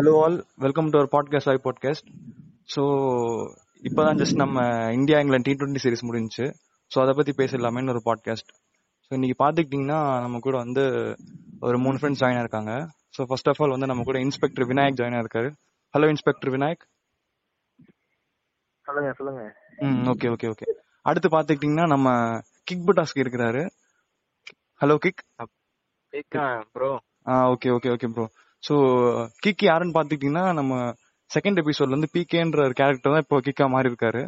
Hello all welcome to our podcast live podcast so இப்போதான் just நம்ம India England T twenty series முடிஞ்சுச்சு so அதை பற்றி பேசலாமேன்னு ஒரு பாட்காஸ்ட் ஸோ இன்னைக்கு பார்த்துக்கிட்டிங்கன்னா நம்ம கூட வந்து ஒரு மூணு ஃப்ரெண்ட்ஸ் ஜாயின் ஆயிருக்காங்க. ஸோ ஃபர்ஸ்ட் ஆஃப் ஆல் வந்து நம்ம கூட இன்ஸ்பெக்டர் விநாயக் ஜாயின் ஆயிருக்காரு. ஹலோ இன்ஸ்பெக்டர் விநாயக் சொல்லுங்க சொல்லுங்க. ம் ஓகே ஓகே ஓகே அடுத்து பார்த்துக்கிட்டிங்கன்னா நம்ம கிக் புட்டாஸ்க்கு இருக்கிறாரு. ஹலோ கிக் ப்ரோ ஆ okay okay okay bro so Kick யாருன்னு பார்த்துக்கிட்டிங்கன்னா நம்ம செகண்ட் எபிசோட்ல வந்து பிகேன்ற ஒரு கேரக்டர் தான் இப்போ கிக்கா மாறி இருக்காரு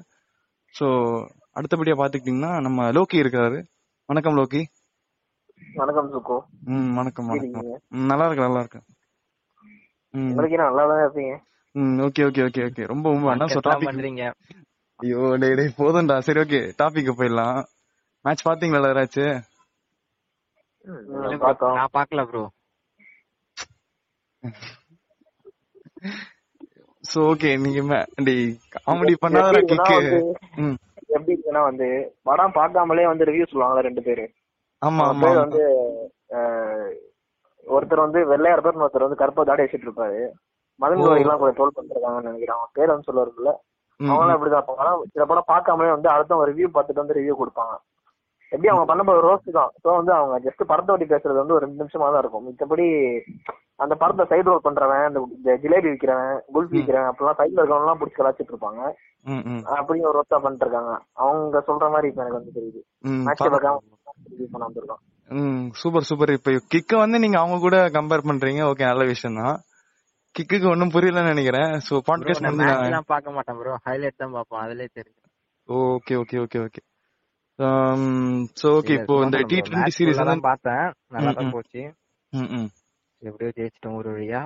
ஸோ அடுத்தபடியா பார்த்துக்கிட்டிங்கன்னா நம்ம லோக்கி இருக்காரு. வணக்கம் லோக்கி. வணக்கம் சுக்கோ. ம் வணக்கம் வணக்கம். நல்லா இருக்கு நல்லா இருக்கு ம். நல்லா தான் இருப்பீங்க? ம் ஓகே ஓகே ஓகே ஓகே. ரொம்ப ரொம்ப அண்ணா டாபிக் பண்றீங்க ஐயோ டேய் டேய் போதும்டா. சரி ஓகே டாபிக் போயிடலாம். மேட்ச் பாத்தீங்களா பார்த்தோம் நான் பாக்கல ப்ரோ சோ ஓகே நீங்க டேய் காமெடி இருக்குன்னா ம். எப்படி இருக்குன்னா வந்து படம் பார்க்காமலே வந்து ரிவ்யூ சொல்லுவாங்களா ரெண்டு பேரு. ஆமா அவங்க ஆமா வந்து ஒருத்தர் வந்து வெள்ளையார் பேர் ஒருத்தர் வந்து கருப்பா தாடி வச்சுட்டு இருப்பாரு. மதன். கோரி எல்லாம் கொஞ்சம் ட்ரோல் பண்றாங்கன்னு நினைக்கிறேன். அவன் பேர் வந்து சொல்லுவாருல்ல அவங்களாம் இப்படிதான் இருப்பாங்க. சில படம் பார்க்காமலே வந்து அடுத்த ரிவ்யூ பார்த்துட்டு வந்து ரிவ்யூ கொடுப்பாங்க. எப்படி அவங்க பண்ண போற ரோஸ்ட் தான். சோ வந்து அவங்க ஜஸ்ட் படத்தை பத்தி பேசுறது வந்து ஒரு ரெண்டு நிமிஷமா தான் இருக்கும். மித்தபடி அந்த படத்தை சைடு ரோல் பண்றவன் இந்த இந்த ஜிலேபி விக்கிறவன் குல்ஃபி விக்கிறவன் அப்படிலாம் சைடுல இருக்கவங்க எல்லாம் பிடிச்சி கலாச்சிட்டு இருப்பாங்க ம், ம், அப்படியும் ஒரு ரோஸ்டா பண்ணிட்டு இருக்காங்க அவங்க சொல்ற மாதிரி இப்ப எனக்கு வந்து தெரியுது. பண்ண வந்திருக்கோம் ம் சூப்பர் சூப்பர் இப்ப கிக்க வந்து நீங்க அவங்க கூட கம்பேர் பண்றீங்க. ஓகே நல்ல விஷயம் தான். கிக்குக்கு ஒன்னும் புரியலன்னு நினைக்கிறேன். சோ பாட்காஸ்ட் நான் வந்து நான் பார்க்க மாட்டேன் ப்ரோ ஹைலைட் தான் பார்ப்போம் அதுலயே தெரியும். Okay okay okay okay so okay இப்போ இந்த டி டுவெண்ட்டி சீரிஸ் வந்து தான் பார்த்தேன். நல்லா தான். போச்சு. ம், ம், எப்படியோ ஜெயிச்சிட்டோம் ஒரு வழியா.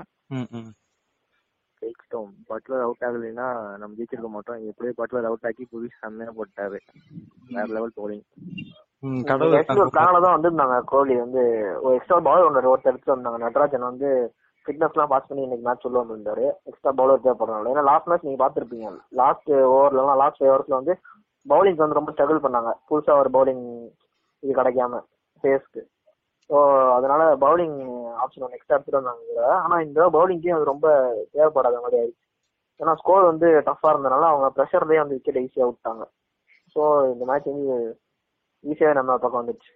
ஜெயிச்சிட்டோம். பட்லர் அவுட் ஆகலைன்னா நம்ம ஜெயிச்சிருக்க மாட்டோம். எப்படியோ பட்லர் அவுட் ஆக்கி புவி செம்மையா போட்டாரு. வேற லெவல் போலிங் ஒரு பிளான்ல தான் வந்திருந்தாங்க கோலி வந்து. ஒரு எக்ஸ்ட்ரா பவுலர் ஒன்று ஒருத்தர் எடுத்து வந்தாங்க. நடராஜன் வந்து ஃபிட்னஸ் எல்லாம் பாஸ் பண்ணி இன்னைக்கு மேட்ச் உள்ள வந்திருந்தாரு. எக்ஸ்ட்ரா பவுலர் தேவைப்படுறாங்க ஏன்னா லாஸ்ட் மேட்ச் நீங்க பாத்துருப்பீங்க லாஸ்ட் ஓவர்ல லாஸ்ட் ஃபைவ் ஓவர்ஸ்ல வந்து பவுலிங் வந்து ரொம்ப ஸ்ட்ரகிள் பண்ணாங்க. புதுசா ஒரு பவுலிங் இது கிடைக்காம. ஃபேஸ்க்கு ஸோ அதனால பவுலிங் ஆப்ஷன் நெக்ஸ்ட் எடுத்துட்டு வந்தாங்க ஆனா இந்த பவுலிங்க்கு அது ரொம்ப தேவைப்படாத மாதிரி ஆயிடுச்சு. ஏன்னா ஸ்கோர் வந்து டஃபா இருந்தனால அவங்க ப்ரெஷர்லயே வந்து விக்கெட் ஈஸியா விட்டாங்க. ஸோ இந்த மேட்ச் வந்து ஈஸியா நம்ம பக்கம் வந்துச்சு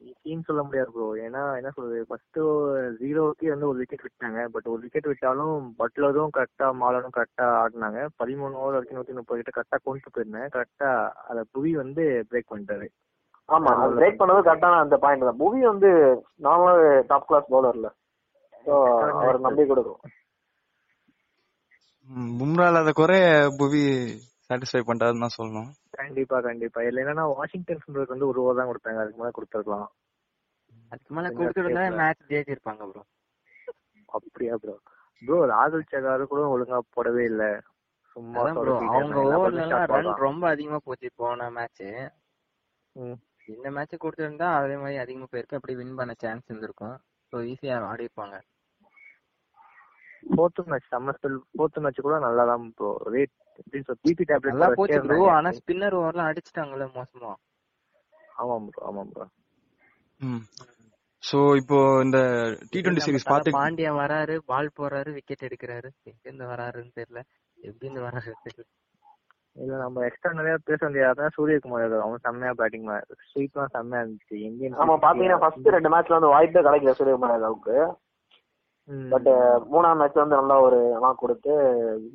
ஈஸின்னு சொல்ல முடியாது ப்ரோ ஏன்னா என்ன சொல்றது? ஃபர்ஸ்ட் ஜீரோவுக்கு வந்து ஒரு விக்கெட் விட்டாங்க. பட் ஒரு விக்கெட் விட்டாலும் பட்லரும் கரெக்டா மாலனும் கரெக்டா ஆடினாங்க. பதிமூணு ஓவர் வரைக்கும் நூத்தி முப்பது கிட்ட கரெக்டா கொண்டு போயிருந்தேன். கரெக்டா அத புவி வந்து பிரேக் பண்ணிட்டாரு. ஆமா அது பிரேக் பண்ணது கரெக்டான அந்த பாயிண்ட் தான். புவி வந்து நார்மலாவே டாப் கிளாஸ் பவுலர்ல ஸோ அவருக்கு நம்பி கொடுக்கும். ம், பும்ரா இல்லாத குறை புவி சாட்டிஸ்ஃபை பண்றாருன்னு தான் சொல்லணும். கண்டிப்பா கண்டிப்பா. இதுல என்னன்னா வாஷிங்டன் சுந்தருக்கு வந்து ஒரு ஓவர் தான் கொடுத்தாங்க. அதுக்கு மேல கொடுத்துருக்கலாம். அதுக்கு மேல கொடுத்துருந்தா மேட்ச் ஜெயிச்சிருப்பாங்க ப்ரோ அப்படியா ப்ரோ ப்ரோ ராகுல் சகாரு கூட ஒழுங்கா போடவே இல்ல. சும்மா அவங்க. ஓவர்ல ரன். ரொம்ப அதிகமா போச்சு போன மேட்ச் ம். இந்த மேட்ச் கொடுத்திருந்தா அதே மாதிரி அதிகமா போயிருக்கு அப்படி வின் பண்ண சான்ஸ் இருந்திருக்கும். ஸோ ஈஸியா ஆடிருப்பாங்க. ஃபோர்த் மேட்ச் செம்ம ஸ்பெல் ஃபோர்த் மேட்ச் கூட நல்லா தான் ப்ரோ ரேட் பிபி டேப்லெட் நல்லா போச்சு ப்ரோ ஆனா ஸ்பின்னர் ஓவர்லாம் அடிச்சிட்டாங்கல்ல மோசமா. ஆமாம் ப்ரோ ஆமாம் ப்ரோ ம். சோ இப்போ இந்த டி டுவெண்ட்டி நம்ம சீரிஸ் தல பாத்து பாண்டியா வராரு பால் போறாரு விக்கெட் எடுக்கிறாரு. எங்க இருந்து வராருன்னு தெரியல. எப்படி இருந்து வராரு தெரியல. இல்ல நம்ம எக்ஸ்ட்ரா நிறைய பேச வேண்டியது சூரியகுமார் யாதவ் அவன் செம்மையா பேட்டிங் ஸ்வீப்லாம் செம்மையா இருந்துச்சு. இந்தியன் ஆமா பாத்தீங்கன்னா ஃபர்ஸ்ட் ரெண்டு மேட்ச்ல வந்து வாய்ப்பே கிடைக்கல சூரியகுமார் யாதவுக்கு பட் மூணாம் மேட்ச் வந்து நல்லா ஒரு எல்லாம் கொடுத்து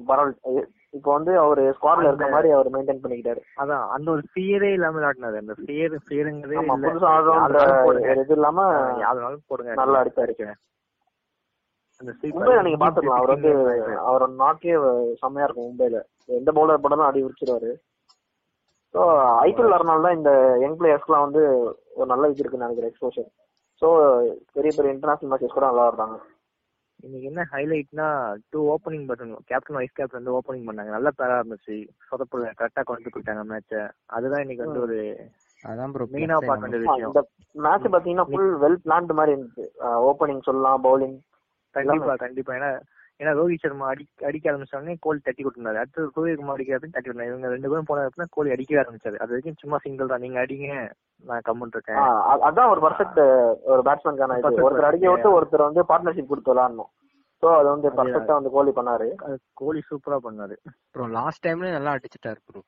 பரவாயில்ல. இப்போ வந்து அவர் ஸ்குவாட்ல இருக்க மாதிரி அவர் மெயின்டைன் பண்ணிக்கிட்டாரு. அதான் அந்த ஒரு ஃபியரே இல்லாம விளையாடினாரு. அந்த ஃபியர் ஃபியருங்கிறதே புதுசா இது இல்லாம யாருனாலும் போடுங்க. நல்லா அந்த sweep மும்பைல நீங்க பாத்துக்கலாம். அவர் வந்து அவர் நாக்கே செம்மையா இருக்கும் மும்பைல எந்த பவுலர் போட்டாலும் அடி உரிச்சிருவாரு ஸோ ஐபிஎல் வரனால தான் இந்த யங் பிளேயர்ஸ்க்குலாம் வந்து ஒரு நல்ல இது இருக்குன்னு நினைக்கிறேன் எக்ஸ்போஷர் ஸோ பெரிய பெரிய இன்டர்நேஷனல் மேட்சஸ் கூட நல்லா ஆடுறாங்க. இன்னைக்கு என்ன ஹைலைட்னா two opening button captain vice captain வந்து ஓப்பனிங் பண்ணாங்க. நல்ல பேரா இருந்துச்சு. சொதப்புல கரெக்டா கொண்டு போயிட்டாங்க மேட்ச அதுதான் இன்னைக்கு வந்து ஒரு அதான் ப்ரோ மெயினா பார்க்க வேண்டிய விஷயம். இந்த மேட்ச் பாத்தீங்கன்னா ஃபுல் வெல் பிளான்ட் மாதிரி இருந்துச்சு. ஓப்பனிங் சொல்லலாம் பவுலிங் கண்டிப்பா கண்டிப்பா. ஏன்னா ஏன்னா ரோஹித் சர்மா அடி அடிக்க ஆரம்பிச்சாலே கோலி தட்டி கொடுத்துருந்தாரு. அடுத்து சூரியகுமார் அடிக்கிறது தட்டி விட்டாரு இவங்க ரெண்டு பேரும் போன இடத்துல கோலி அடிக்க ஆரம்பிச்சாரு. அது வரைக்கும் சும்மா சிங்கிள் தான். நீங்க அடிங்க நான் கம்முன் இருக்கேன் அதான் ஒரு பர்ஃபெக்ட் ஒரு பேட்ஸ்மேனுக்கான இது. ஒருத்தர் அடிக்க விட்டு ஒருத்தர் வந்து பார்ட்னர்ஷிப் கொடுத்து விளாடணும் சோ அது வந்து அது- பர்ஃபெக்டா வந்து கோலி பண்ணாரு. கோலி சூப்பரா பண்ணாரு. அப்புறம் லாஸ்ட் டைம்ல நல்லா அடிச்சிட்டாரு ப்ரோ.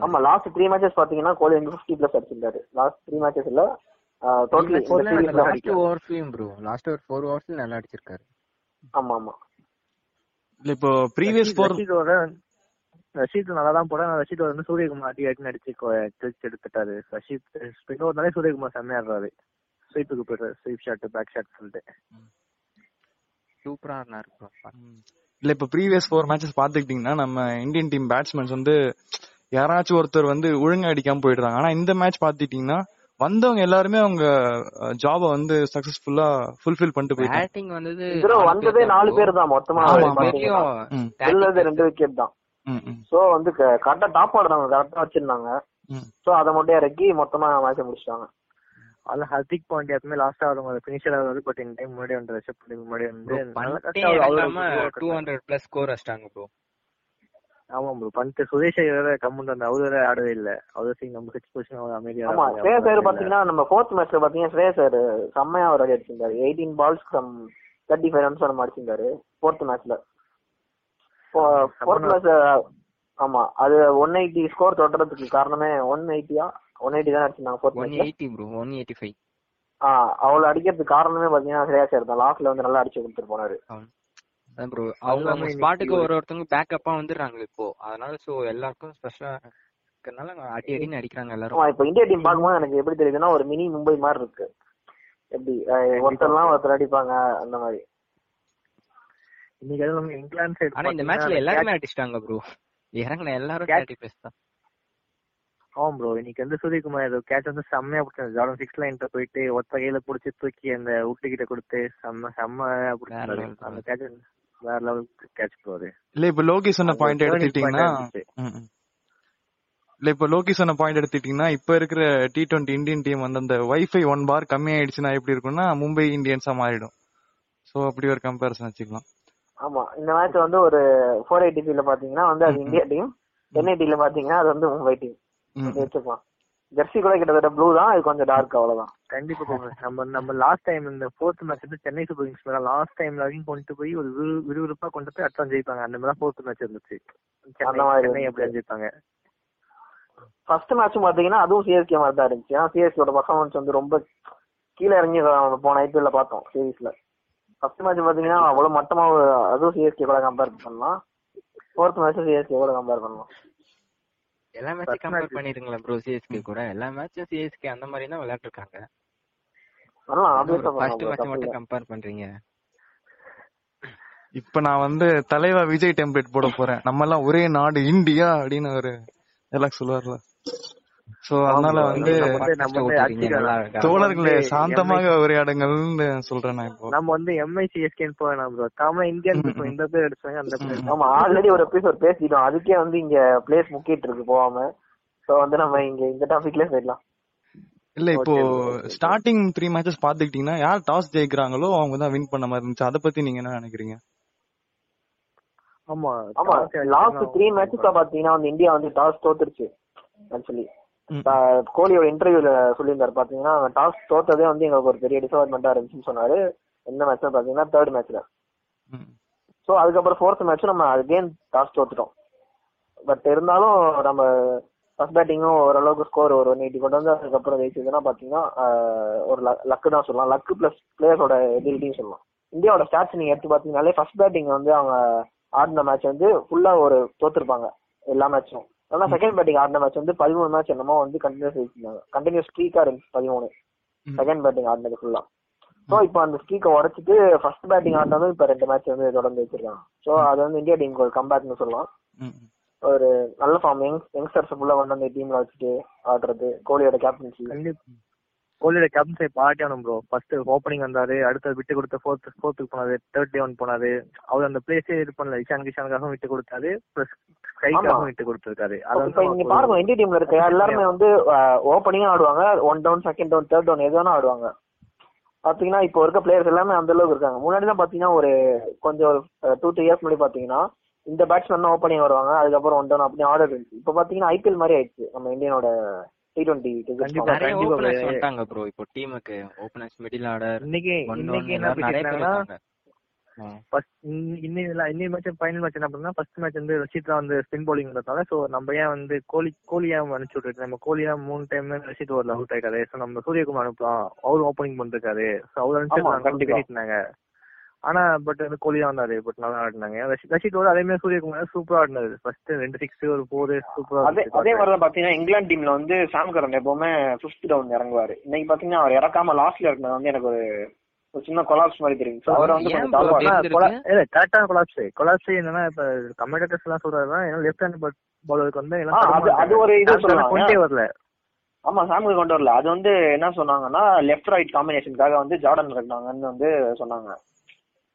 ஆமா லாஸ்ட் த்ரீ மேட்சஸ் பாத்தீங்கன்னா கோலி வந்து பிப்டி பிளஸ் அடிச்சிருந்தாரு. லாஸ்ட் த்ரீ மேட்சஸ் இல்ல டோட்டலி லாஸ்ட் சீரீஸ்ல ஓவர்ஸ்லயும் ப்ரோ லாஸ்ட் ஓவர்ஸ்ல நல்லா அடிச்சிருக்காரு. ஆமா ஆமா இல்ல இப்போ ப்ரீவியஸ் ஃபோர் ரஷீத் நல்லா தான் போட ரஷீத் வந்து சூரியகுமார் அடி அடி அடிச்சு கிழிச்சு எடுத்துட்டாரு. ரஷீத் ஸ்பின்னோர்னாலே சூரியகுமார் செம்மையா ஆடுறாரு. ஸ்வீப்புக்கு போயிடுறாரு ஸ்வீப் ஷாட் பேக் ஷாட் சொல்லிட்டு. சூப்பரா இருந்தாரு இல்ல இப்போ ப்ரீவியஸ் ஃபோர் மேட்சஸ் பாத்துக்கிட்டீங்கன்னா நம்ம இந்தியன் டீம் பேட்ஸ்மேன்ஸ் வந்து யாராச்சும் ஒருத்தர் வந்து ஒழுங்கா அடிக்காம போயிடுறாங்க. ஆனா இந்த மேட்ச் பாத்துக்கிட்டீங்கன்னா வந்தவங்க எல்லாருமே அவங்க ஜாப வந்து சக்சஸ்ஃபுல்லா ஃபுல்ஃபில் பண்ணிட்டு போயிட்டாங்க. பேட்டிங் வந்தது வந்ததே பேர் தான். நாலு. பேர் தான் மொத்தமா. ரெண்டு விக்கெட் தான். சோ வந்து கரெக்டா டாப் ஆடுறாங்க கரெக்டா வச்சிருந்தாங்க. சோ அதை மட்டும் இறக்கி மொத்தமா மேட்ச் முடிச்சிட்டாங்க. அதுல ஹர்திக் பாண்டியா எப்பவுமே லாஸ்டா ஆடுவாங்க ஃபினிஷர் ஆகுது பட் இந்த டைம் முன்னாடி வந்து ரிஷப் பண்ணி முன்னாடி வந்து டூ ஹண்ட்ரட் பிளஸ் ஸ்கோர் அடிச்சிட்டாங்க ப்ரோ ஆமா ப்ரோ பண்ட் சுரேஷ் ஐயர் வேற கம்முன்னு வந்து அவரு வேற ஆடவே இல்ல. அவர் சிங் நம்ம சிக்ஸ் பொசிஷன் அவர் அமைதியா ஆமா. ஸ்ரேயஸ் அவர் இல்ல. பாத்தீங்கன்னா நம்ம ஃபோர்த் மேட்ச்ல பாத்தீங்கன்னா ஸ்ரேயஸ் ஐயர் செம்மையா ஒரு அடி அடிச்சிருந்தாரு. Eighteen balls some thirty five runs நம்ம அடிச்சிருந்தாரு. ஃபோர்த் மேட்ச்ல ஃபோர்த் மேட்ச் ஆமா. அது ஒன் எயிட்டி ஸ்கோர் தொடர்றதுக்கு காரணமே ஒன் எயிட்டியா ஒன் எயிட்டி தான் அடிச்சிருந்தாங்க ஃபோர்த் ஒன் மேட்ச்ல eighty bro one eighty five ஆஹ் அவ்வளவு அடிக்கிறதுக்கு காரணமே பாத்தீங்கன்னா ஸ்ரேயஸ் ஐயர் தான். லாஸ்ட்ல வந்து நல்லா அடிச்சு கொடுத்துட்டு போனாரு. அதான் ப்ரோ அவங்க அவங்க ஸ்பாட்டுக்கு ஒரு- ஒரு ஒருத்தவங்க பேக்கப்பா வந்துடுறாங்க இப்போ. அதனால சோ எல்லாருக்கும் ஸ்பெஷலா இருக்கறனால அடி அடின்னு அடிக்கிறாங்க எல்லாரும். இப்ப இந்தியா டீம் பார்க்கும்போது எனக்கு எப்படி தெரியுதுன்னா ஒரு மினி மும்பை மாதிரி இருக்கு. எப்படி ஒருத்தர்லாம் ஒருத்தர் அடிப்பாங்க அந்த மாதிரி. இன்னைக்கு நம்ம இங்கிலாந்து சைடு ஆனா இந்த மேட்ச்ல எல்லாருமே அடிச்சிட்டாங்க ப்ரோ இறங்கின எல்லாரும் Catch- தேர்ட்டி பிளஸ் தான் ஆமா ப்ரோ இன்னைக்கு வந்து சூரியகுமார் கேட்ச் வந்து செம்மையா பிடிச்சாரு ஜார்டன் சிக்ஸ் லைன்ல போயிட்டு ஒத்த கையில புடிச்சு தூக்கி அந்த விட்டு கிட்ட கொடுத்து செம்ம செம்மையா பிடிச்சாரு. அந்த கேட்ச் வேற லெவல் கேட்ச் அது இல்ல இப்ப லோகி சொன்ன பாயிண்ட் ம். இல்ல இப்ப லோகி சொன்ன பாயிண்ட் எடுத்துக்கிட்டீங்கன்னா இப்ப இருக்கிற டி டுவெண்ட்டி இந்தியன் டீம் வந்து அந்த வைஃபை ஒன் பார் கம்மி ஆயிடுச்சுன்னா எப்படி இருக்கும்னா மும்பை இந்தியன்ஸா மாறிடும். சோ அப்படி ஒரு கம்பேரிசன் வச்சுக்கலாம். ஆமா இந்த மேட்ச் வந்து ஒரு ஃபோர் எயிட்டி பாத்தீங்கன்னா வந்து அது இந்தியா டீம் என்ஐடில பாத்தீங்கன்னா அது வந்து மும்பை டீம். வச்சுக்கலாம். ஜெர்சி கூட கிட்டத்தட்ட ப்ளூ தான். அது கொஞ்சம் டார்க் அவ்வளவுதான். கண்டிப்பா. நம்ம நம்ம லாஸ்ட் டைம் இந்த ஃபோர்த் மேட்ச் வந்து சென்னை சூப்பர் கிங்ஸ் மேல லாஸ்ட் டைம் வரைக்கும் கொண்டு போய் ஒரு விறு- விறுவிறுப்பா கொண்டு போய் அடுத்த ஜெயிப்பாங்க. அந்த மாதிரி ஃபோர்த் மேட்ச் இருந்துச்சு. சென்னை. எப்படி ஜெயிப்பாங்க. ஃபர்ஸ்ட் மேட்ச் பாத்தீங்கன்னா அதுவும் சிஎஸ்கே மாதிரி தான் இருந்துச்சு. ஏன்னா சிஎஸ்கேட பர்ஃபார்மன்ஸ் வந்து ரொம்ப கீழே இறங்கி போன ஐபிஎல்ல பார்த்தோம் சீரீஸ்ல ஃபர்ஸ்ட் மேட்ச் பாத்தீங்கன்னா அவ்வளவு மட்டமா அதுவும் சிஎஸ்கே கூட கம்பேர் பண்ணலாம். ஃபோர்த் மேட்ச் சிஎஸ்கே கூட கம்பேர் பண்ணலாம். எல்லா மேட்சும் கம்பேர். பண்ணிருங்களா ப்ரோ சிஎஸ்கே கூட. எல்லா மேட்சும் சிஎஸ்கே அந்த மாதிரி தான் பண்ணலாம் ஆப்வியஸா ஃபர்ஸ்ட் மேட்ச். மட்டும் கம்பேர் பண்றீங்க? இப்ப நான் வந்து தலைவா விஜய் டெம்ப்ளேட் போட போறேன். நம்ம எல்லாம் ஒரே நாடு இந்தியா அப்படின்னு ஒரு எல்லாம் சொல்லுவார்ல. சோ அதனால. வந்து நம்ம நம்ம? தோழர்களே வந்து சாந்தமாக உரையாடுங்கள்னு சொல்றேன் நான் இப்போ. நம்ம வந்து எம்ஐ சிஎஸ்கேன்னு போவேன் ப்ரோ காமனா இந்தியன் இப்போ இந்த பேர் அடிச்சாங்க அந்த பேர் ஆமா ஆல்ரெடி ஒரு எபிசோட் பேசிட்டோம் அதுக்கே வந்து இங்க பிளேஸ் முக்கிட்டு இருக்கு போகாம. சோ வந்து நம்ம இங்க இந்த டாபிக்லயே போயிடலாம். இல்ல இப்போ ஸ்டார்டிங் த்ரீ மேட்சஸ் பாத்துக்கிட்டீங்கன்னா யார் டாஸ் ஜெயிக்கிறாங்களோ அவங்க தான் வின் பண்ண மாதிரி இருந்துச்சு. அதை பத்தி நீங்க என்ன நினைக்கிறீங்க? ஆமா ஆமா toss லாஸ்ட் த்ரீ மேட்சஸ் பாத்தீங்கன்னா வந்து இந்தியா வந்து டாஸ் தோத்துருச்சு ஆக்சுவலி. கோலியோட இன்டர்வியூல சொல்லியிருந்தாரு. பாத்தீங்கன்னா டாஸ் தோத்ததே வந்து எங்களுக்கு ஒரு பெரிய டிசப்பாயின்மெண்டா இருந்துச்சுன்னு சொன்னாரு. எந்த மேட்ச்ல பாத்தீங்கன்னா தேர்ட் மேட்ச்ல. சோ அதுக்கப்புறம் ஃபோர்த் மேட்ச் நம்ம அகைன் டாஸ் தோத்துட்டோம். பட் இருந்தாலும் நம்ம ஃபர்ஸ்ட் பேட்டிங்கும் ஓரளவுக்கு ஸ்கோர் ஒரு ஒன் எயிட்டி கொண்டு வந்து அதுக்கப்புறம் ஜெயிச்சதுன்னா பாத்தீங்கன்னா ஒரு லக்கு தான் சொல்லலாம். லக்கு பிளஸ் பிளேயர்ஸோட எபிலிட்டியும் சொல்லலாம். இந்தியாவோட ஸ்டாட்ஸ் நீங்க எடுத்து பாத்தீங்கன்னாலே ஃபர்ஸ்ட் பேட்டிங் வந்து அவங்க ஆடின மேட்ச் வந்து ஃபுல்லா ஒரு தோத்துருப்பாங்க. எல்லா மேட்சும் ஆனா செகண்ட் பேட்டிங் ஆடின மேட்ச் வந்து பதிமூணு மேட்ச் என்னமோ வந்து கண்டினியூஸ் ஜெயிச்சிருந்தாங்க கண்டினியூஸ் ஸ்ட்ரீக்கா இருந்துச்சு பதிமூணு. செகண்ட் பேட்டிங் ஆடினது ஃபுல்லா சோ இப்போ அந்த ஸ்ட்ரீக்கை உடைச்சிட்டு ஃபர்ஸ்ட் பேட்டிங் ஆடினதும் இப்ப ரெண்டு மேட்ச் வந்து தொடர்ந்து வச்சிருக்காங்க. சோ அது வந்து இந்தியா டீமுக்கு ஒரு கம்பேக்னு சொல்லலாம். ஒரு நல்ல ஃபார்ம் யங் யங்ஸ்டர்ஸ் ஃபுல்லா வந்து அந்த டீம்ல வச்சுட்டு ஆடுறது கோலியோட கேப்டன்சி கோலியோட கேப்டன்ஸை பாட்டியானும் ப்ரோ ஃபர்ஸ்ட் ஓப்பனிங் வந்தாரு அடுத்து விட்டு கொடுத்த ஃபோர்த் ஃபோர்த்துக்கு போனாரு தேர்ட் டே ஒன் போனாரு. அவர் அந்த பிளேஸே இது பண்ணல. இஷான் கிஷானுக்காகவும் விட்டு கொடுத்தாரு பிளஸ் ஸ்கைக்காகவும் விட்டு கொடுத்திருக்காரு. நீங்க பாருங்க இந்திய டீம்ல இருக்க எல்லாருமே வந்து ஓப்பனிங்கும் ஆடுவாங்க. One down second down third down எது வேணா ஆடுவாங்க. பாத்தீங்கன்னா இப்போ இருக்க பிளேயர்ஸ் எல்லாமே அந்த அளவுக்கு இருக்காங்க. முன்னாடி தான் பாத்தீங்கன்னா ஒரு கொஞ்சம் ஒரு டூ த்ரீ இயர்ஸ் முன்னாடி பாத்தீங்கன்னா இந்த பேட்ஸ்மேன் ஓப்பனிங் வருவாங்க. அதுக்கப்புறம் ஒன் டவுன் அப்படி ஆர்டர் இருந்துச்சு இப்போ பாத்தீங்கன்னா ஐபிஎல் மாதிரி ஆயிடுச்சு நம்ம இந்தியனோட வந்துட்டாங்க ப்ரோ இப்போ டீமுக்கு ஓபனர்ஸ் மிடில் ஆர்டர் இன்னைக்கு இன்னைக்கு என்ன மேட்ச் ஃபைனல் மேட்ச் என்ன பண்ணா ஃபர்ஸ்ட் மேட்ச் வந்து ரஷீத் வந்து ஸ்பின் பவுலிங் சோ நம்ம ஏன் வந்து கோலி கோலி ஏன் அனுப்பிச்சு விட்டுட்டு நம்ம கோலி தான் மூணு டைம் ரஷீத் ஓவர்ல அவுட் ஆயிட்டாரு. சோ நம்ம சூரியகுமார் அனுப்பலாம். அவரும் ஓப்பனிங் பண்ணிருக்காரு சோ அவர் ஆமா, கண்டிப்பா. ஆனா பட் வந்து கோலி தான் வந்தாரு. பட் நல்லா ஆடினாங்க. ரஷீத் ஓவர் அதே மாதிரி சூரியகுமார் சூப்பரா ஆடினாரு. ஃபர்ஸ்ட் ரெண்டு சிக்ஸ் ஒரு ஃபோர் சூப்பரா அதே அதே மாதிரிதான் பாத்தீங்கன்னா இங்கிலாந்து டீம்ல வந்து சாம் கரன் எப்பவுமே பிப்த் டவுன் இறங்குவாரு. இன்னைக்கு பாத்தீங்கன்னா அவர் இறக்காம லாஸ்ட்ல இருக்கிறது வந்து எனக்கு ஒரு ஒரு சின்ன கொலாப்ஸ் மாதிரி தெரியும் அவரை வந்து? கரெக்டான கொலாப்ஸ் கொலாப்ஸ் என்னன்னா இப்ப கமெண்டேட்டர்ஸ் எல்லாம் சொல்றாருன்னா லெஃப்ட் ஹேண்ட் பவுலருக்கு வந்து அது- ஒரு இது. சொல்லலாம். கொண்டே வரல. ஆமா சாமுக்கு கொண்டு வரல. அது வந்து என்ன சொன்னாங்கன்னா லெஃப்ட் ரைட் காம்பினேஷனுக்காக வந்து ஜார்டன் இறக்குனாங்கன்னு வந்து சொன்னாங்க.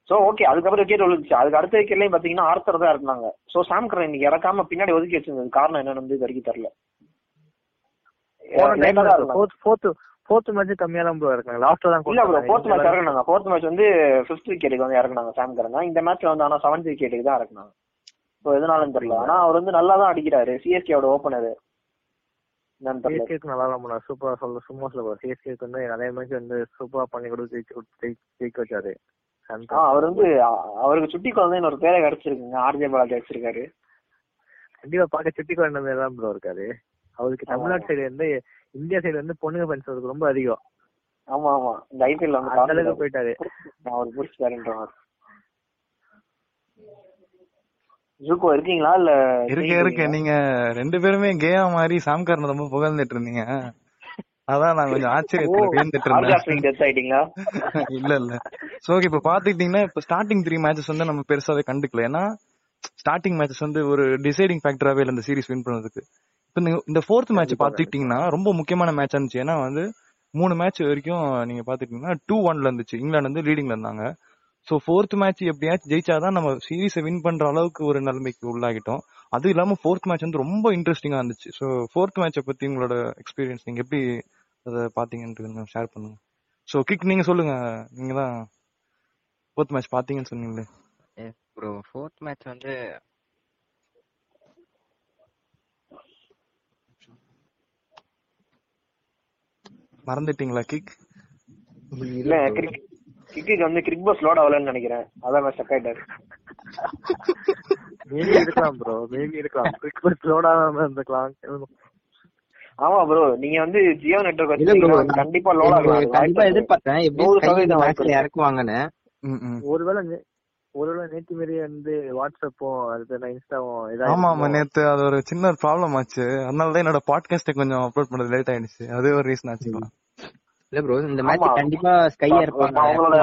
சோ ஓகே அதுக்கப்புறம் விக்கெட் விழுந்துச்சு. அதுக்கு அடுத்த விக்கெட்லயும் பாத்தீங்கன்னா ஆர்த்தர் தான் இறக்குனாங்க. சோ சாம் கரன் இன்னைக்கு இறக்காம பின்னாடி ஒதுக்கி வச்சிருந்தது. காரணம் என்னன்னு வரைக்கும் தெரியல. இருந்தாங்க. ஃபோர்த் மேட்ச் கம்மியா தான் ப்ரோ லாஸ்ட்ல தான் இல்ல ப்ரோ கொடுத்தாங்க. ஃபோர்த் மேட்ச் இறக்குனாங்க. ஃபோர்த் மேட்ச் வந்து ஃபிஃப்த் விக்கெட்டுக்கு வந்து இறக்குனாங்க சாம் கரன் இந்த மேட்ச்ல வந்து ஆனா செவன்த் விக்கெட்டுக்கு தான் இறக்குனாங்க. ஸோ எதனாலும் தெரியல. ஆனா அவர் வந்து நல்லா தான் அடிக்கிறாரு. சிஎஸ்கேவோட ஓப்பனர் சிஎஸ்கேக்கு நல்லா தான் போனார் சூப்பரா சொல்ல சும்மா சொல்ல சிஎஸ்கேக்கு வந்து நிறைய மேட்ச் வந்து சூப்பரா பண்ணி கொடுத்து ஜெயிச்சு ஜெயிக்க வச்சாரு. அவர் வந்து அவருக்கு சுட்டி குழந்தைன்னு ஒரு பேரை கிடைச்சிருக்குங்க. ஆர்ஜே பாலாஜி வச்சிருக்காரு. கண்டிப்பா பார்க்க சுட்டி குழந்தை மாதிரி தான் ப்ரோ இருக்காரு. அவருக்கு தமிழ்நாடு சைடு வந்து இந்தியா சைடு வந்து பொண்ணுங்க ஃபேன்ஸ் அவருக்கு ரொம்ப அதிகம். ஆமா ஆமா. இந்த ஐபிஎல் வந்து அளவுக்கு போயிட்டாரு. அவர் புடிச்சிட்டாருன்றவர். ஜூகோ இருக்கீங்களா? இல்ல இருக்க இருக்க நீங்க ரெண்டு பேருமே கேயா மாதிரி சாம்காரன் ரொம்ப புகழ்ந்துட்டு இருந்தீங்க. அதான் நான் கொஞ்சம் ஆச்சரியத்துல வியந்துட்டு இருந்தேன் இல்ல இல்ல. சோ இப்ப பாத்துக்கிட்டீங்கன்னா இப்ப ஸ்டார்டிங் த்ரீ மேட்சஸ் வந்து நம்ம பெருசாவே கண்டுக்கல. ஏன்னா ஸ்டார்டிங் மேட்சஸ் வந்து ஒரு டிசைடிங் ஃபேக்டராவே இல்ல இந்த சீரிஸ் வின் பண்ணதுக்கு. இப்ப இந்த- இந்த ஃபோர்த் மேட்ச் பாத்துக்கிட்டீங்கன்னா ரொம்ப முக்கியமான மேட்ச் இருந்துச்சு. ஏன்னா வந்து மூணு மேட்ச் வரைக்கும் நீங்க பாத்துக்கிட்டீங்கன்னா டூ ஒன்ல இருந்துச்சு. இங்கிலாந்து வந்து லீடிங்ல இருந்தாங்க. சோ ஃபோர்த் மேட்ச் எப்படியாச்சும் ஜெயிச்சாதான் நம்ம சீரிஸை வின் பண்ற அளவுக்கு ஒரு நிலைமைக்கு உள்ளாகிட்டோம். அது இல்லாம ஃபோர்த் மேட்ச் வந்து ரொம்ப இன்ட்ரெஸ்டிங்கா இருந்துச்சு. சோ ஃபோர்த் மேட்சை பத்தி உங்களோட எக்ஸ்பீரியன்ஸ் நீங்க எப்படி அதை பாத்தீங்கன்றது ஷேர் பண்ணுங்க. சோ கிக் நீங்க சொல்லுங்க. நீங்க தான் ஃபோர்த் மேட்ச் பாத்தீங்கன்னு சொன்னீங்களே. ப்ரோ ஃபோர்த் மேட்ச் வந்து மறந்துட்டீங்களா கிக் இல்ல கிரிக் கிரிக்கு வந்து கிரிக் பாஸ் லோட் ஆகலன்னு நினைக்கிறேன். அதான் ஸ்டக் ஆயிட்டாரு மேபி இருக்கலாம் ப்ரோ மேபி இருக்கலாம். கிரிக்கெட் லோடாம இருந்துக்கலாம். ஆமா ப்ரோ நீங்க வந்து ஜியோ நெட்வொர்க் வச்சிருக்கீங்க கண்டிப்பா லோட் ஆகலாம். கண்டிப்பா எதிர்பார்த்தேன். எப்படி சதவீதம் இருக்கு. இறக்குவாங்கன்னு. ஒருவேளை ஒருவேளை நேற்று மாரி வந்து வாட்ஸ்அப்பும் அது இன்ஸ்டாவும் ஆமா ஆமா? நேத்து அது ஒரு சின்ன ப்ராப்ளம் ஆச்சு. அதனால தான் என்னோட பாட்காஸ்ட் கொஞ்சம் அப்லோட் பண்ணது லேட் ஆயிடுச்சு. அது ஒரு ரீசன் ஆச்சுக்கலாம் இல்ல ப்ரோ இந்த மேட்ச். கண்டிப்பா ஸ்கை இறப்பாங்க அவங்களோட.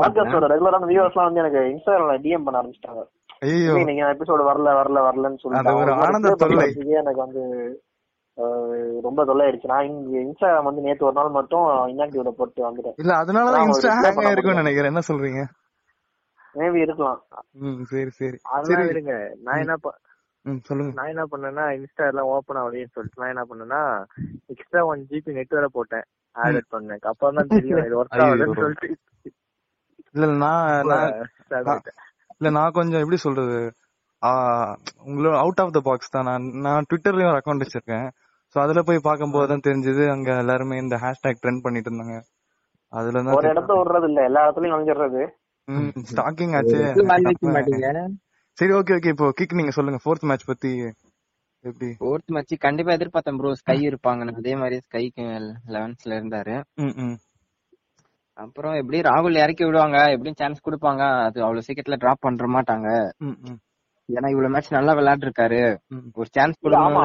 பாட்காஸ்டோட ரெகுலரான வியூவர்ஸ்லாம் வந்து எனக்கு இன்ஸ்டாகிராம்ல டிஎம் பண்ண ஆரம்பிச்சிட்டாங்க. ஐயோ. நீங்க எபிசோடு வரல வரல வரலன்னு சொல்லிட்டு அது ஒரு ஆனந்த தொல்லை. எனக்கு வந்து ரொம்ப தொல்லை ஆயிடுச்சு நான் இங்க இன்ஸ்டாகிராம் வந்து நேத்து ஒரு நாள் மட்டும் இன்ஆக்டிவ்ல போட்டு வந்துட்டேன். இல்ல அதனாலதான் இன்ஸ்டா ஹேங் முடியல. நினைக்கிறேன். என்ன சொல்றீங்க? மேபி இருக்கலாம். ம் சரி சரி. சரி. விடுங்க நான் என்ன ம் சொல்லுங்க. நான் என்ன பண்ணேன்னா இன்ஸ்டா எல்லாம் ஓப்பன் ஆகலைன்னு சொல்லிட்டு நான் என்ன பண்ணேன்னா எக்ஸ்ட்ரா ஒன் ஜிபி நெட் வேற போட்டேன் ஆட் பண்ணேன். அப்புறம் தான் தெரியும் இது ஒர்க். ஆகுதுன்னு சொல்லிட்டு. இல்ல நான். இல்ல நான் கொஞ்சம் எப்படி சொல்றது? உங்களோட அவுட் ஆஃப் த பாக்ஸ் தான். நான் நான் ட்விட்டர்லயும் ஒரு அக்கௌண்ட் வச்சிருக்கேன். சோ அதுல போய் பார்க்கும்போது தான் தெரிஞ்சது அங்க எல்லாருமே இந்த ஹேஷ்டேக் ட்ரெண்ட் பண்ணிட்டு இருந்தாங்க அதுல ஒரு தான் இடத்த விடுறது இல்ல எல்லா இடத்துலயும் நுழைஞ்சிடுறது. ஸ்டாக்கிங் ஆச்சு. சரி ஓகே ஓகே இப்போ கிக் நீங்க சொல்லுங்க. ஃபோர்த் மேட்ச் பத்தி எப்படி? ஃபோர்த் மேட்ச் கண்டிப்பா எதிர்பார்த்தேன் ப்ரோ ஸ்கை இருப்பாங்கன்னு அதே மாதிரி ஸ்கைக்கு லெவன்ஸ்ல இருந்தாரு. ம் ம். அப்புறம் எப்படி ராகுல் இறக்கி விடுவாங்க? எப்படியும் சான்ஸ் கொடுப்பாங்க. அது அவ்வளவு சீக்கிரத்துல டிராப் பண்ற மாட்டாங்க. ம் ம். ஏன்னா இவ்வளவு மேட்ச் நல்லா ம். ஒரு சான்ஸ் ராகுல்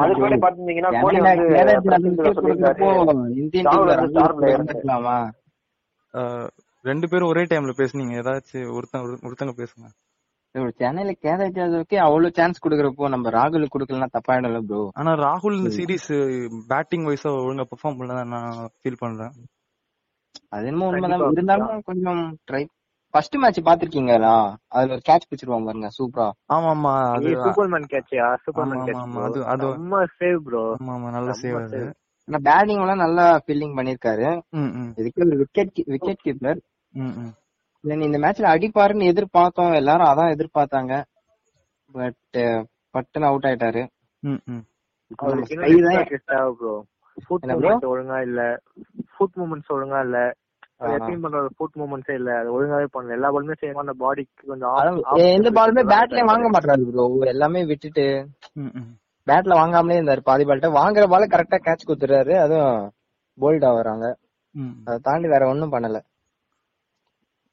அஹ், ரெண்டு பேரும் ஒரே டைம்ல பேசுனீங்க. ஏதாச்சும் ஒருத்தங்க ஒருத்தங்க பேசுங்க. ஒரு சென்னையில கேதாஜ் ஜாதவுக்கே அவ்வளவு சான்ஸ் குடுக்கறப்போ நம்ம ராகுலுக்கு குடுக்கலன்னா தப்பாயிடும்ல ப்ரோ ஆனா ராகுல் இந்த சீரிஸ் பேட்டிங் வைஸா ஒழுங்கா பெர்ஃபார்ம் பண்ணல நான் ஃபீல் பண்றேன். அது என்னமோ உண்மைதான். இருந்தாலும் கொஞ்சம் ட்ரை ஃபர்ஸ்ட் மேட்ச் பாத்திருக்கீங்களா? அதுல ஒரு கேட்ச் பிடிச்சிருவாங்க பாருங்க சூப்பரா ஆமா ஆமா அது சூப்பர்மேன் கேட்சியா சூப்பர்மேன் கேட்ச் அது- அது- ரொம்ப சேவ் ப்ரோ ஆமா ஆமா நல்ல சேவ் அது. ஆனா பேட்டிங் எல்லாம் நல்லா ஃபீல்டிங் பண்ணிருக்காரு. ம் ம். இதுக்கு விக்கெட் விக்கெட் கீப்பர் ம் ம். தென் இந்த மேட்ச்ல அடிப்பாருன்னு எதிர்பார்த்தோம். எல்லாரும் அதான் எதிர்பார்த்தாங்க. பட் பட்டுன்னு அவுட் ஆயிட்டாரு. ம் ம். அவருக்கு தான் தேவை ப்ரோ ஃபுட் ஒழுங்கா இல்ல. ஃபுட் மூமெண்ட்ஸ் ஒழுங்கா இல்ல. எப்பயும் பண்ற ஃபுட் மூமெண்ட்ஸே இல்ல. அது ஒழுங்காவே பண்ணல எல்லா பாலுமே சேமா அந்த பாடிக்கு கொஞ்சம் எந்த பாலுமே பேட்லயே வாங்க மாட்டாரு ப்ரோ எல்லாமே விட்டுட்டு ம், ம். பேட்ல வாங்காமலே இருந்தாரு பாதி பால்ட்ட வாங்குற பால கரெக்டா கேட்ச் குத்துறாரு. அதுவும் போல்ட் ஆகுறாங்க ம். அதை தாண்டி வேற ஒண்ணும் பண்ணல.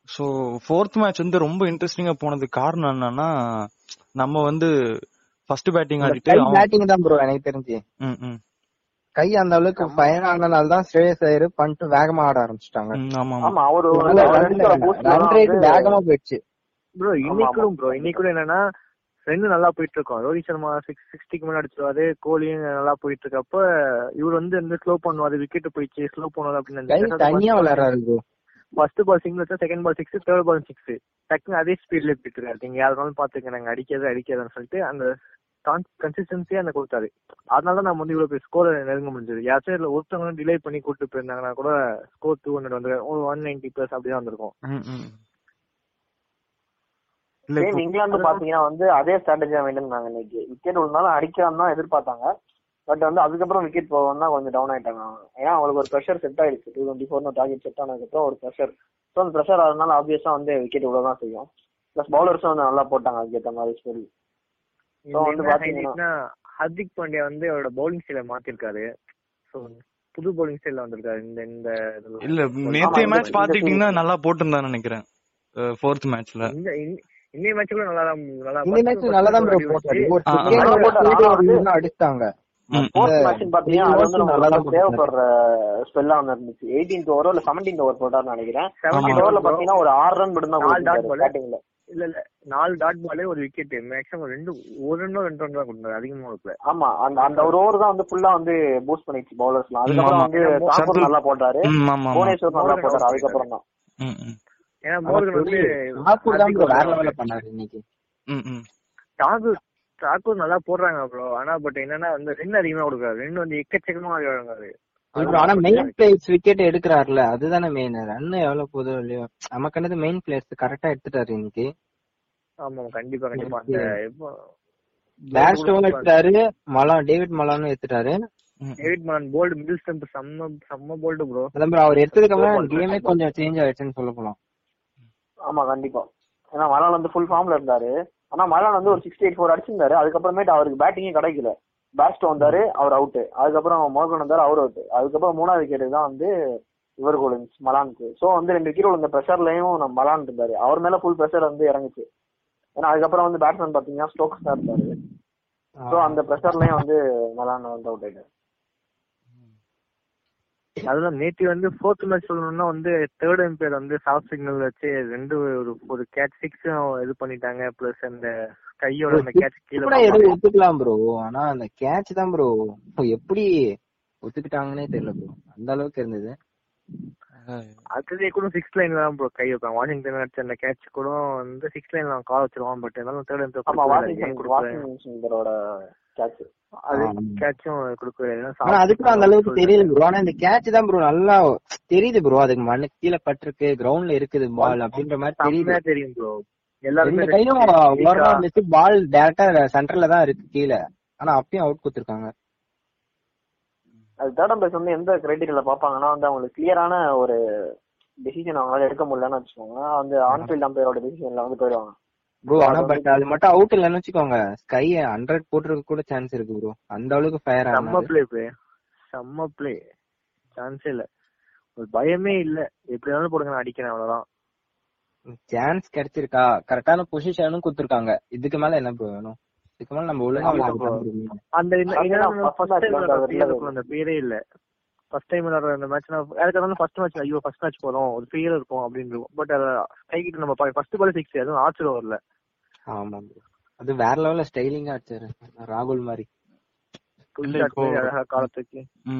சோ ஃபோர்த் மேட்ச் வந்து ரொம்ப இன்ட்ரெஸ்டிங்கா போனதுக்கு காரணம் என்னன்னா நம்ம வந்து ஃபர்ஸ்ட் பேட்டிங் ஆடிட்டு பேட்டிங் தான் ப்ரோ எனக்கு தெரிஞ்சு. ம், ம். கை அந்த அளவுக்கு ஃபயர் ஆனனால தான் ஸ்ரேயஸ் ஐயர் பண்ணிட்டு வேகமா ஆட ஆரம்பிச்சிட்டாங்க. ஆமா அவரு ரன் ரேட் வேகமா போயிடுச்சு. ப்ரோ இன்னைக்கும் ப்ரோ இன்னைக்கு என்னன்னா ரெண்டு நல்லா போயிட்டு இருக்கோம் ரோஹித் சர்மா சிக்ஸ் சிக்ஸ்டிக்கு மேல அடிச்சிருவாரு கோலியும் நல்லா போயிட்டு இருக்கப்ப இவர் வந்து இந்த ஸ்லோ பண்ணுவாரு விக்கெட் போயிடுச்சு ஸ்லோ பண்ணுவாரு கை தனியா அப்படின்னு விளையாடுறாரு ப்ரோ ஃபர்ஸ்ட் பால் சிங்கிள் வச்சா second ball six third ball six டக்குனு அதே ஸ்பீட்ல போயிட்டு இருக்காரு நீங்க யாருனாலும் பாத்துக்க நாங்க அடிக்கிறது அடிக்கிறதுன்னு சொல்லிட்டு அந்த கன்சிஸ்டன்சியா அந்த கொடுத்தாரு. அதனால தான் நம்ம வந்து இவ்வளவு பெரிய ஸ்கோர் நெருங்க முடிஞ்சது. யாராச்சும் இதுல ஒருத்தவங்க டிலே பண்ணி கூட்டு போயிருந்தாங்கன்னா கூட ஸ்கோர் டூ ஹண்ட்ரட் வந்து ஒன் நைன்டி பிளஸ் அப்படிதான் வந்திருக்கும். இல்ல இங்கிலாந்து பாத்தீங்கன்னா வந்து அதே ஸ்ட்ராட்டஜியா மெயின்டைன் பண்ணாங்க இன்னைக்கு. விக்கெட் விழுந்தாலும் அடிக்கலாம் தான் எதிர்பார்த்தாங்க. பட் வந்து அதுக்கப்புறம் விக்கெட் போகவும் தான் கொஞ்சம் டவுன் ஆயிட்டாங்க. ஏன்னா அவங்களுக்கு ஒரு ப்ரெஷர் செட் ஆயிடுச்சு. Two twenty four target set ஆனதுக்கப்புறம் ஒரு ப்ரெஷர் ஸோ அந்த ப்ரெஷர் அதனால ஆப்வியஸா வந்து விக்கெட் விட தான் செய்யும். பிளஸ் பவுலர்ஸும் வந்து நல்லா போட்டாங்க. அதுக்கேற்ற மாதிரி ஸ்பெல் இதுல வந்து என்ன பாத்தீங்கன்னா- highlightனா, ஹர்திக் பாண்டியா வந்து அவரோட பவுலிங் ஸ்டைல மாத்திருக்காரு. சோ புது பவுலிங் ஸ்டைல்ல வந்திருக்காரு. இந்த இந்த. இல்ல இந்த- மேட்ச் பாத்துக்கிட்டீங்கன்னா நல்லா போட்டிருந்தான்னு நினைக்கிறேன். ஃபோர்த் மேட்ச்ல இந்த மேட்ச் கூட நல்லா தான் நல்லா இந்த மேட்ச் நல்லா தான் ப்ரோ போட்டாரு. ஒரு தான் தேவைப்படுற ஸ்பெல்லா வந்து இருந்துச்சு எயிட்டீன்த் ஓவரோ இல்ல செவன்டீன்த் ஓவர் நினைக்கிறேன். 17 ஓவர்ல bro. பாத்தீங்கன்னா ஒரு ஆறு ரன் மட்டும் தான் இல்ல இல்ல. நாலு டாட் பாலே ஒரு விக்கெட் மேக்ஸிமம் ரெண்டு ஒரு ரன்னோ ரெண்டு ரன் தான் கொடுத்தாரு அதிகமா கொடுக்கல ஆமா அந்த அந்த ஒரு ஓவர் தான் வந்து ஃபுல்லா வந்து பூஸ்ட் பண்ணிடுச்சு பவுலர்ஸ்லாம் அதுக்கப்புறம். வந்து தாக்கூர் நல்லா போட்டாரு. புவனேஸ்வர் நல்லா போட்டாரு அதுக்கப்புறம் தான். ம், ம். ஏன்னா மோர்கன் வந்து தாக்கூர் தான் ப்ரோ வேற லெவல்ல பண்ணாரு இன்னைக்கு. ம், ம். தாக்கூர் தாக்கூர் நல்லா போடுறாங்க ப்ரோ ஆனா பட் என்னன்னா வந்து ரெண்டு அதிகமா கொடுக்காரு ரெண்டு வந்து எக்கச்சக்கமா வழங்காரு ப்ரோ ஆனா மெயின் பிளேயர்ஸ் விக்கெட் எடுக்கிறாருல அதுதானே மெயின் ரன் எவ்வளவு போதோ இல்லையோ. நமக்கு மெயின் பிளேயர்ஸ் கரெக்டா எடுத்துட்டாரு இன்னைக்கு. ஆமா கண்டிப்பா கண்டிப்பா. அந்த பேஸ்டோவும் எடுத்துட்டாரு மலான் டேவிட் மலானும் எடுத்துட்டாரு. டேவிட் மான் போல்டு மிடில் ஸ்டம்ப் செம்ம செம்ம போல்டு ப்ரோ அதான் ப்ரோ அவர் எடுத்ததுக்கு அப்புறம் கேமே கொஞ்சம் சேஞ்ச் ஆயிடுச்சுன்னு சொல்ல போலாம். ஆமா கண்டிப்பா. ஏன்னா மலான் வந்து ஃபுல் ஃபார்ம்ல இருந்தாரு. ஆனா மலான் வந்து ஒரு சிக்ஸ்டி எயிட் ஃபோர் அடிச்சிருந்தாரு. அதுக்கப்புறமேட்டு அவருக்கு பேட்டிங்கே கிடைக்கல. பேஸ்டோ வந்தாரு அவர் அவுட் அதுக்கப்புறம் மோகன் வந்தாரு அவர் அவுட் அதுக்கப்புறம் மூணாவது விக்கெட் தான் வந்து இவர் விழுந்துச்சு மலானுக்கு சோ வந்து ரெண்டு விக்கெட் விழுந்த ப்ரெஷர்லயும் நம்ம மலான் இருந்தாரு. அவர் மேல ஃபுல் ப்ரெஷர் வந்து இறங்குச்சு. ஏன்னா அதுக்கப்புறம் வந்து பேட்ஸ்மேன் பாத்தீங்கன்னா ஸ்டோக்ஸ் தான் இருந்தாரு சோ அந்த ப்ரெஷர்லயும் வந்து மலான் வந்து அவுட் ஆயிட்டாரு. அதுதான் நேத்தி வந்து ஃபோர்த் மேட்ச் சொல்லணும்னா வந்து தேர்ட் எம்பையர் வந்து சாஃப்ட் சிக்னல் வச்சு ரெண்டு ஒரு ஒரு கேட்ச் சிக்ஸும் இது பண்ணிட்டாங்க பிளஸ் அந்த கையோட அந்த கேட்ச் கீழே ஒத்துக்கலாம் ப்ரோ ஆனா அந்த கேட்ச் தான் ப்ரோ எப்படி ஒத்துக்கிட்டாங்கன்னே தெரியல ப்ரோ அந்த அளவுக்கு இருந்தது. அதுலயே கூட சிக்ஸ் லைன்ல தான் ப்ரோ கை வைப்பாங்க. வாஷிங்டன் அடிச்ச அந்த கேட்ச் கூட வந்து சிக்ஸ் லைன்ல அவன் கால் வச்சிருவான் பட் இருந்தாலும் தேர்ட் எம்பையர் வாஷிங்டன் வாஷிங்டன் சுந்தரோட கேட்ச் அதுக்கு அந்த அளவுக்கு தெரியல ப்ரோ ஆனா இந்த கேட்ச் தான் ப்ரோ நல்லா தெரியுது ப்ரோ அதுக்கு மண்ணு கீழே பட்டிருக்கு கிரவுண்ட்ல இருக்குது பால் அப்படின்ற மாதிரி தெரியுது. தெரியும் ப்ரோ எல்லாருமே கையும் ஓரமா வச்சு பால் டேரக்டா சென்டர்ல தான் இருக்கு கீழே. ஆனா அப்பயும் அவுட் கொடுத்துருக்காங்க. அது தேர்ட் அம்பையர்ஸ் வந்து எந்த கிரைட்டீரியால பாப்பாங்கன்னா வந்து அவங்களுக்கு கிளியரான ஒரு டெசிஷன் அவங்களால எடுக்க முடியலன்னு வச்சுக்கோங்க. அந்த ஆன்ஃபீல்ட் அம்பையரோட டெசிஷன்ல வந்து போயிடுவாங்க. ப்ரோ ஆனா பட் அது மட்டும் அவுட் இல்லன்னு வச்சுக்கோங்க. ஸ்கை ஹண்ட்ரட் போட்டுருக்க கூட சான்ஸ் இருக்கு ப்ரோ அந்த அளவுக்கு ஃபயர் செம்ம பிளே ப்ளே செம்ம பிளே சான்ஸே இல்ல. ஒரு பயமே இல்ல. எப்படி வேணாலும் போடுங்க நான் அடிக்கிறேன் அவ்வளவுதான். சான்ஸ் கிடைச்சிருக்கா? கரெக்டான பொசிஷனும் கொடுத்துருக்காங்க. இதுக்கு மேல என்ன ப்ரோ வேணும்? இதுக்கு மேல நம்ம ஒழுங்கா அந்த பேரே இல்ல. ஃபர்ஸ்ட் டைம் விளையாடுற அந்த மேட்ச் யாருக்கு இருந்தாலும் ஃபர்ஸ்ட் மேட்ச் ஐயோ ஃபர்ஸ்ட் மேட்ச் போறோம் ஒரு ஃபீல் இருக்கும் அப்படின்னு இருக்கும் பட் அத கை கிட்ட நம்ம ஃபர்ஸ்ட் பால் சிக்ஸ் அதுவும் ஆர்ச்சர் ஓவர்ல ஆமா அது வேற லெவல்ல ஸ்டைலிங்கா அடிச்சாரு ராகுல் மாதிரி.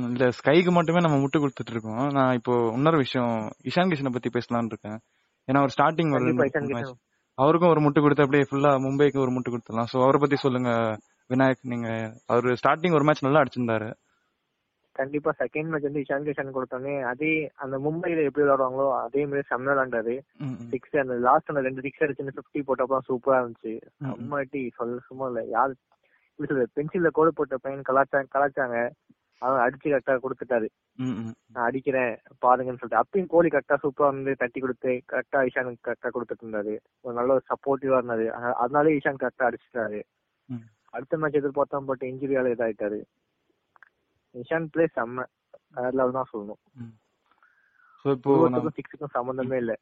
இல்ல, ஸ்கைக்கு மட்டுமே நம்ம முட்டு கொடுத்துட்டு இருக்கோம். நான் இப்போ இன்னொரு விஷயம் இஷான் கிஷனை பத்தி பேசலாம்னு இருக்கேன். ஏன்னா அவர் ஸ்டார்டிங் ஒரு அவருக்கும் ஒரு முட்டு கொடுத்து அப்படியே ஃபுல்லா மும்பைக்கு ஒரு முட்டு கொடுத்துடலாம். சோ அவரை பத்தி சொல்லுங்க விநாயக் நீங்க அவர் ஸ்டார்டிங் ஒரு மேட்ச் நல்லா அடிச்சிருந்தாரு. கண்டிப்பா செகண்ட் மேட்ச் வந்து இஷான் கிஷன் கொடுத்தோன்னே அதே அந்த மும்பைல எப்படி விளையாடுவாங்களோ அதே மாதிரி செம்ம ம், சிக்ஸ் அந்த லாஸ்ட் அந்த ரெண்டு சிக்ஸ் அடிச்சு பிப்டி போட்டப்ப சூப்பரா இருந்துச்சு. அம்மாட்டி சொல்ல சும்மா இல்ல. யார் இப்படி சொல்றது பென்சில்ல கோடு போட்ட பையன் கலாச்சா கலாச்சாங்க. அவன் அடிச்சு கரெக்டா கொடுத்துட்டாரு. நான் அடிக்கிறேன் பாருங்கன்னு சொல்லிட்டு அப்பயும் கோலி கரெக்டா சூப்பரா வந்து தட்டி கொடுத்து கரெக்டா ஈஷானுக்கு கரெக்டா கொடுத்துட்டு இருந்தாரு ஒரு நல்ல ஒரு சப்போர்ட்டிவா இருந்தாரு. அதனாலே ஈஷான் கரெக்டா அடிச்சிட்டாரு. அடுத்த மேட்ச் எதிர்பார்த்தோம் பட் இன்ஜுரியால இதாயிட்டாரு. ஈஷான் பிளே செம்ம வேற லெவல் தான் சொல்லணும் So இப்போ சிக்ஸுக்கும் சம்பந்தமே இல்ல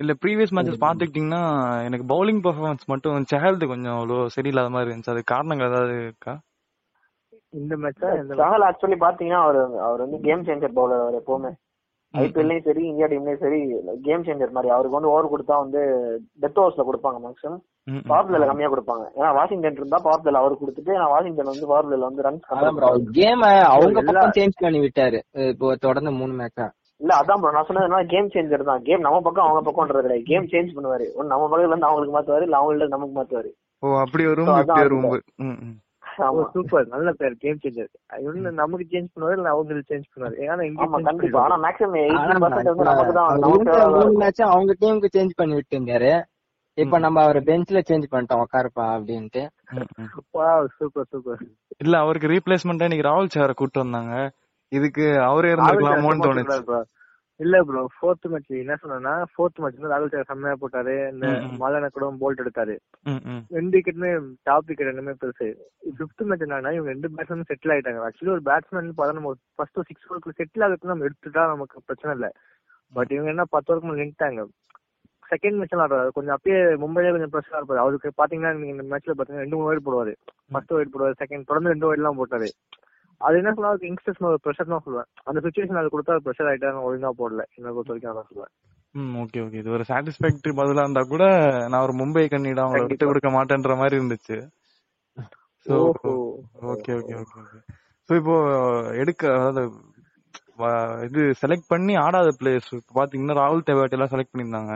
இல்ல ப்ரீவியஸ் மேட்சஸ் பாத்துக்கிட்டீங்கன்னா எனக்கு பவுலிங் பெர்ஃபார்மன்ஸ் மட்டும் செஹல்து கொஞ்சம் அவ்வளோ சரியில்லாத மாதிரி இருந்துச்சு அது காரணங்கள் ஏதாவது இருக்கா இந்த மேட்சா இந்த சஹல் ஆக்சுவலி பாத்தீங்கன்னா அவர் அவர் வந்து கேம் சேஞ்சர் பவுலர் அவர் எப்பவுமே ஐபிஎல்லையும் சரி இந்தியா டீம்லயும் சரி கேம் சேஞ்சர் மாதிரி. அவருக்கு வந்து ஓவர் கொடுத்தா வந்து டெத் ஓவர்ஸ்ல கொடுப்பாங்க மேக்ஸிமம். பவர் பிளேல கம்மியா கொடுப்பாங்க. ஏன்னா வாஷிங்டன் இருந்தா பவர் பிளேல அவர் கொடுத்துட்டு ஏன்னா வாஷிங்டன் வந்து பவர் பிளேல வந்து ரன்ஸ் கேம அவங்க பக்கம் சேஞ்ச் பண்ணி விட்டாரு. இப்போ தொடர்ந்து மூணு மேட்சா இல்ல அதான் ப்ரோ நான் சொன்னது கேம் சேஞ்சர் தான். கேம் நம்ம பக்கம் அவங்க பக்கம்ன்றது கிடையாது. கேம் சேஞ்ச் பண்ணுவாரு. ஒன்னு நம்ம பக்கத்துல இருந்து அவங்களுக்கு மாத்துவாரு இல்ல அவங்கள்ட்ட நமக்கு மாத்துவாரு. ஓ அப்படி ஒரு ஆமா. சூப்பர் நல்ல பேர் கேம் சேஞ்சர் இவனு நமக்கு சேஞ்ச் பண்ணுவாரு இல்ல அவங்களுக்கு சேஞ்ச் பண்ணுவாரு? ஏன்னா கண்டிப்பா. ஆனா மேக்ஸிமம் வந்து நமக்கு தான் மூணு மேட்சும் அவங்க டீமுக்கு சேஞ்ச் பண்ணி விட்டு இருந்தாரு இப்ப நம்ம அவரை பெஞ்ச்ல சேஞ்ச் பண்ணிட்டோம் உட்காருப்பா அப்படின்ட்டு. ம். சூப்பர் சூப்பர் இல்ல அவருக்கு ரீப்ளேஸ்மெண்டா இன்னைக்கு ராகுல் சேர கூட்டு வந்தாங்க. இதுக்கு அவரே இருந்திருக்கலாமோன்னு தோணுச்சு. இல்ல ப்ரோ ஃபோர்த் மேட்ச் என்ன சொன்னா ஃபோர்த் மேட்ச் வந்து ராகுல் சார் செம்மையா போட்டாரு. இந்த. மலன கூட போல்ட் எடுத்தாரு. ரெண்டு விக்கெட்டுமே டாப் விக்கெட் ரெண்டுமே பெருசு. ஃபிஃப்த் மேட்ச் என்னன்னா இவங்க ரெண்டு பேட்ஸ்மேன் செட்டில் ஆயிட்டாங்க. ஆக்சுவலி ஒரு பேட்ஸ்மேன் பார்த்தா நம்ம ஃபர்ஸ்ட் சிக்ஸ் ஓவருக்கு செட்டில் ஆகிறதுக்கு நம்ம எடுத்துட்டா நமக்கு பிரச்சனை இல்ல. பட் இவங்க என்ன பத்து ஓவருக்கு நின்ட்டாங்க செகண்ட் மேட்ச் ஆடுறாரு. கொஞ்சம் அப்பயே மும்பைல கொஞ்சம் ப்ரெஷரா இருப்பாரு. அவருக்கு பாத்தீங்கன்னா நீங்க இந்த மேட்ச்ல பாத்தீங்கன்னா ரெண்டு மூணு வைட் போடுவாரு. ஃபர்ஸ்ட் வைட் போடுவாரு. செகண்ட் தொடர்ந்து ரெண்டு வைட் எல்லாம் போட்டாரு. அது என்ன சொல்லுவா யங்ஸ்டர்ஸ் ஒரு ப்ரெஷர் தான் சொல்லுவேன். அந்த சுச்சுவேஷன் அது கொடுத்தா ப்ரெஷர் ஆயிட்டாங்க ஒழுங்கா போடல. என்ன பொறுத்த வரைக்கும் அதான் சொல்லுவேன். ம் ஓகே ஓகே இது ஒரு சாட்டிஸ்பேக்டரி பதிலா இருந்தா கூட நான் ஒரு மும்பை கண்ணிடம் அவங்கள விட்டு. கொடுக்க மாட்டேன்ற மாதிரி இருந்துச்சு. Okay okay okay okay so இப்போ எடுக்க அதாவது இது செலக்ட் பண்ணி ஆடாத பிளேயர்ஸ் இப்போ பாத்தீங்கன்னா ராகுல் தேவாட்டி எல்லாம் செலக்ட் பண்ணியிருந்தாங்க.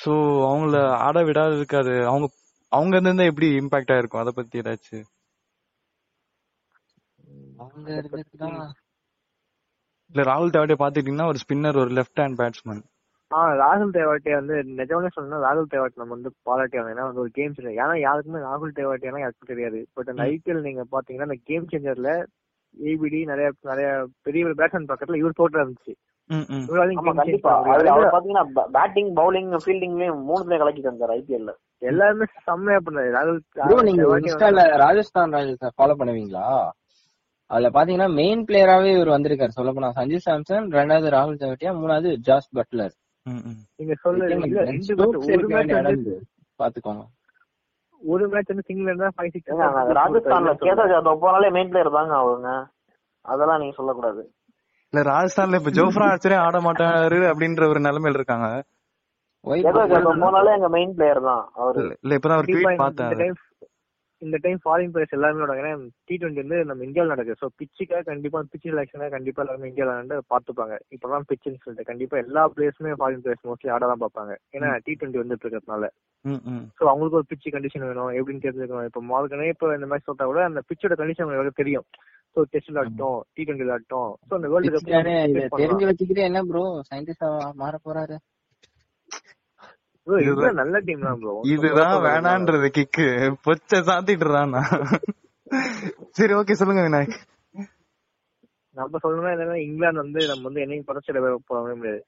ஸோ அவங்கள ஆட விடாததுக்கு அது அவங்க அவங்க இருந்தா எப்படி இம்பாக்ட் ஆயிருக்கும்? அதை பத்தி ஏதாச்சும் இல்ல ராகுல் தேவாட்டியை பாத்துக்கிட்டீங்கன்னா ஒரு ஸ்பின்னர் ஒரு லெஃப்ட் ஹேண்ட் பேட்ஸ்மேன் ஆ ராகுல் தேவாட்டியா வந்து நிஜமாலே சொல்லணும்னா ராகுல் தேவாட்டி நம்ம வந்து பாராட்டி ஆகணும் ஏன்னா வந்து ஒரு கேம் சேஞ்சர் ஏன்னா யாருக்குமே ராகுல் தேவாட்டியானா யாருக்கும் தெரியாது. பட் அந்த ஐபிஎல் நீங்க பாத்தீங்கன்னா அந்த கேம் சேஞ்சர்ல ஏபிடி நிறைய நிறைய பெரிய பெரிய பேட்ஸ்மேன் பக்கத்துல இவர் தோட்டம் இருந்துச்சு. பேட்டிங் பவுலிங் ஃபீல்டிங்லயும் மூணு பிளே கலக்கிட்டு வந்தார் ஐபிஎல்ல எல்லாருமே செம்மையா பண்ணாரு. ராகுல் நீங்க தேவாட்டி ராஜஸ்தான் ராயல்ஸ் ஃபாலோ பண்ணுவீங்களா? அதுல பாத்தீங்கன்னா மெயின் பிளேயராவே இவர் வந்திருக்காரு. சொல்ல போனா சஞ்சு சாம்சன் ரெண்டாவது ராகுல் தேவட்டியா மூணாவது ஜாஸ் பட்லர். ம் ம். நீங்க சொல்ல பாத்துக்கோங்க. ஒரு மேட்ச் வந்து சிங்கிள் இருந்தா ஃபைவ் சிக்ஸ் ராஜஸ்தான்ல கேதார் ஜாதவ் போனாலே மெயின் பிளேயர் தாங்க அவங்க அதெல்லாம் நீங்க சொல்லக்கூடாது. இல்ல ராஜஸ்தான்ல இப்ப ஜோஃப்ரா ஆர்ச்சரே ஆட மாட்டாரு அப்படின்ற ஒரு நிலைமையில இருக்காங்க. போனாலே எங்க மெயின் பிளேயர் தான் அவரு. இல்ல இப்பதான் கண்டிப்பா ட்வீட் பார்த்தேன் இந்த டைம் ஃபாரின் பிளேயர்ஸ் எல்லாருமே. ஏன்னா டி டுவெண்ட்டி வந்து நம்ம இந்தியாவில் நடக்குது. ஸோ பிச்சுக்காக கண்டிப்பா பிச் செலெக்ஷனாக கண்டிப்பா எல்லாருமே இந்தியாவில் விளையாண்டு பார்த்துப்பாங்க. இப்பதான் பிச்சுன்னு சொல்லிட்டு கண்டிப்பா எல்லா பிளேயர்ஸுமே ஃபாரின் பிளேயர்ஸ் மோஸ்ட்லி ஆட தான் பார்ப்பாங்க. ஏன்னா டி டுவெண்ட்டி வந்துட்டு இருக்கிறதுனால. ஸோ அவங்களுக்கு ஒரு பிச் கண்டிஷன் வேணும் எப்படின்னு தெரிஞ்சுக்கணும். இப்போ மார்க்கனே இப்போ இந்த மாதிரி சொல்லிட்டா கூட அந்த பிச்சோட கண்டிஷன் உங்களுக்கு தெரியும். ஸோ டெஸ்ட் விளாட்டும் டி டுவெண்ட்டி விளாட்டும் ஸோ அந்த வேர்ல்டு கப் தெரிஞ்சு வச்சுக்கிட்டு என்ன ப்ரோ சயின்டிஸ்டா மாற போறாரு. நல்ல டீம் தான் ப்ரோ இதுதான் வேணான்றது கிக்கு. பொச்ச சாத்திட்டுறான் சரி ஓகே சொல்லுங்க விநாயக். நம்ம சொல்லணும்னா என்னன்னா இங்கிலாந்து வந்து நம்ம வந்து என்னையும் பறச்சிட போக முடியாது.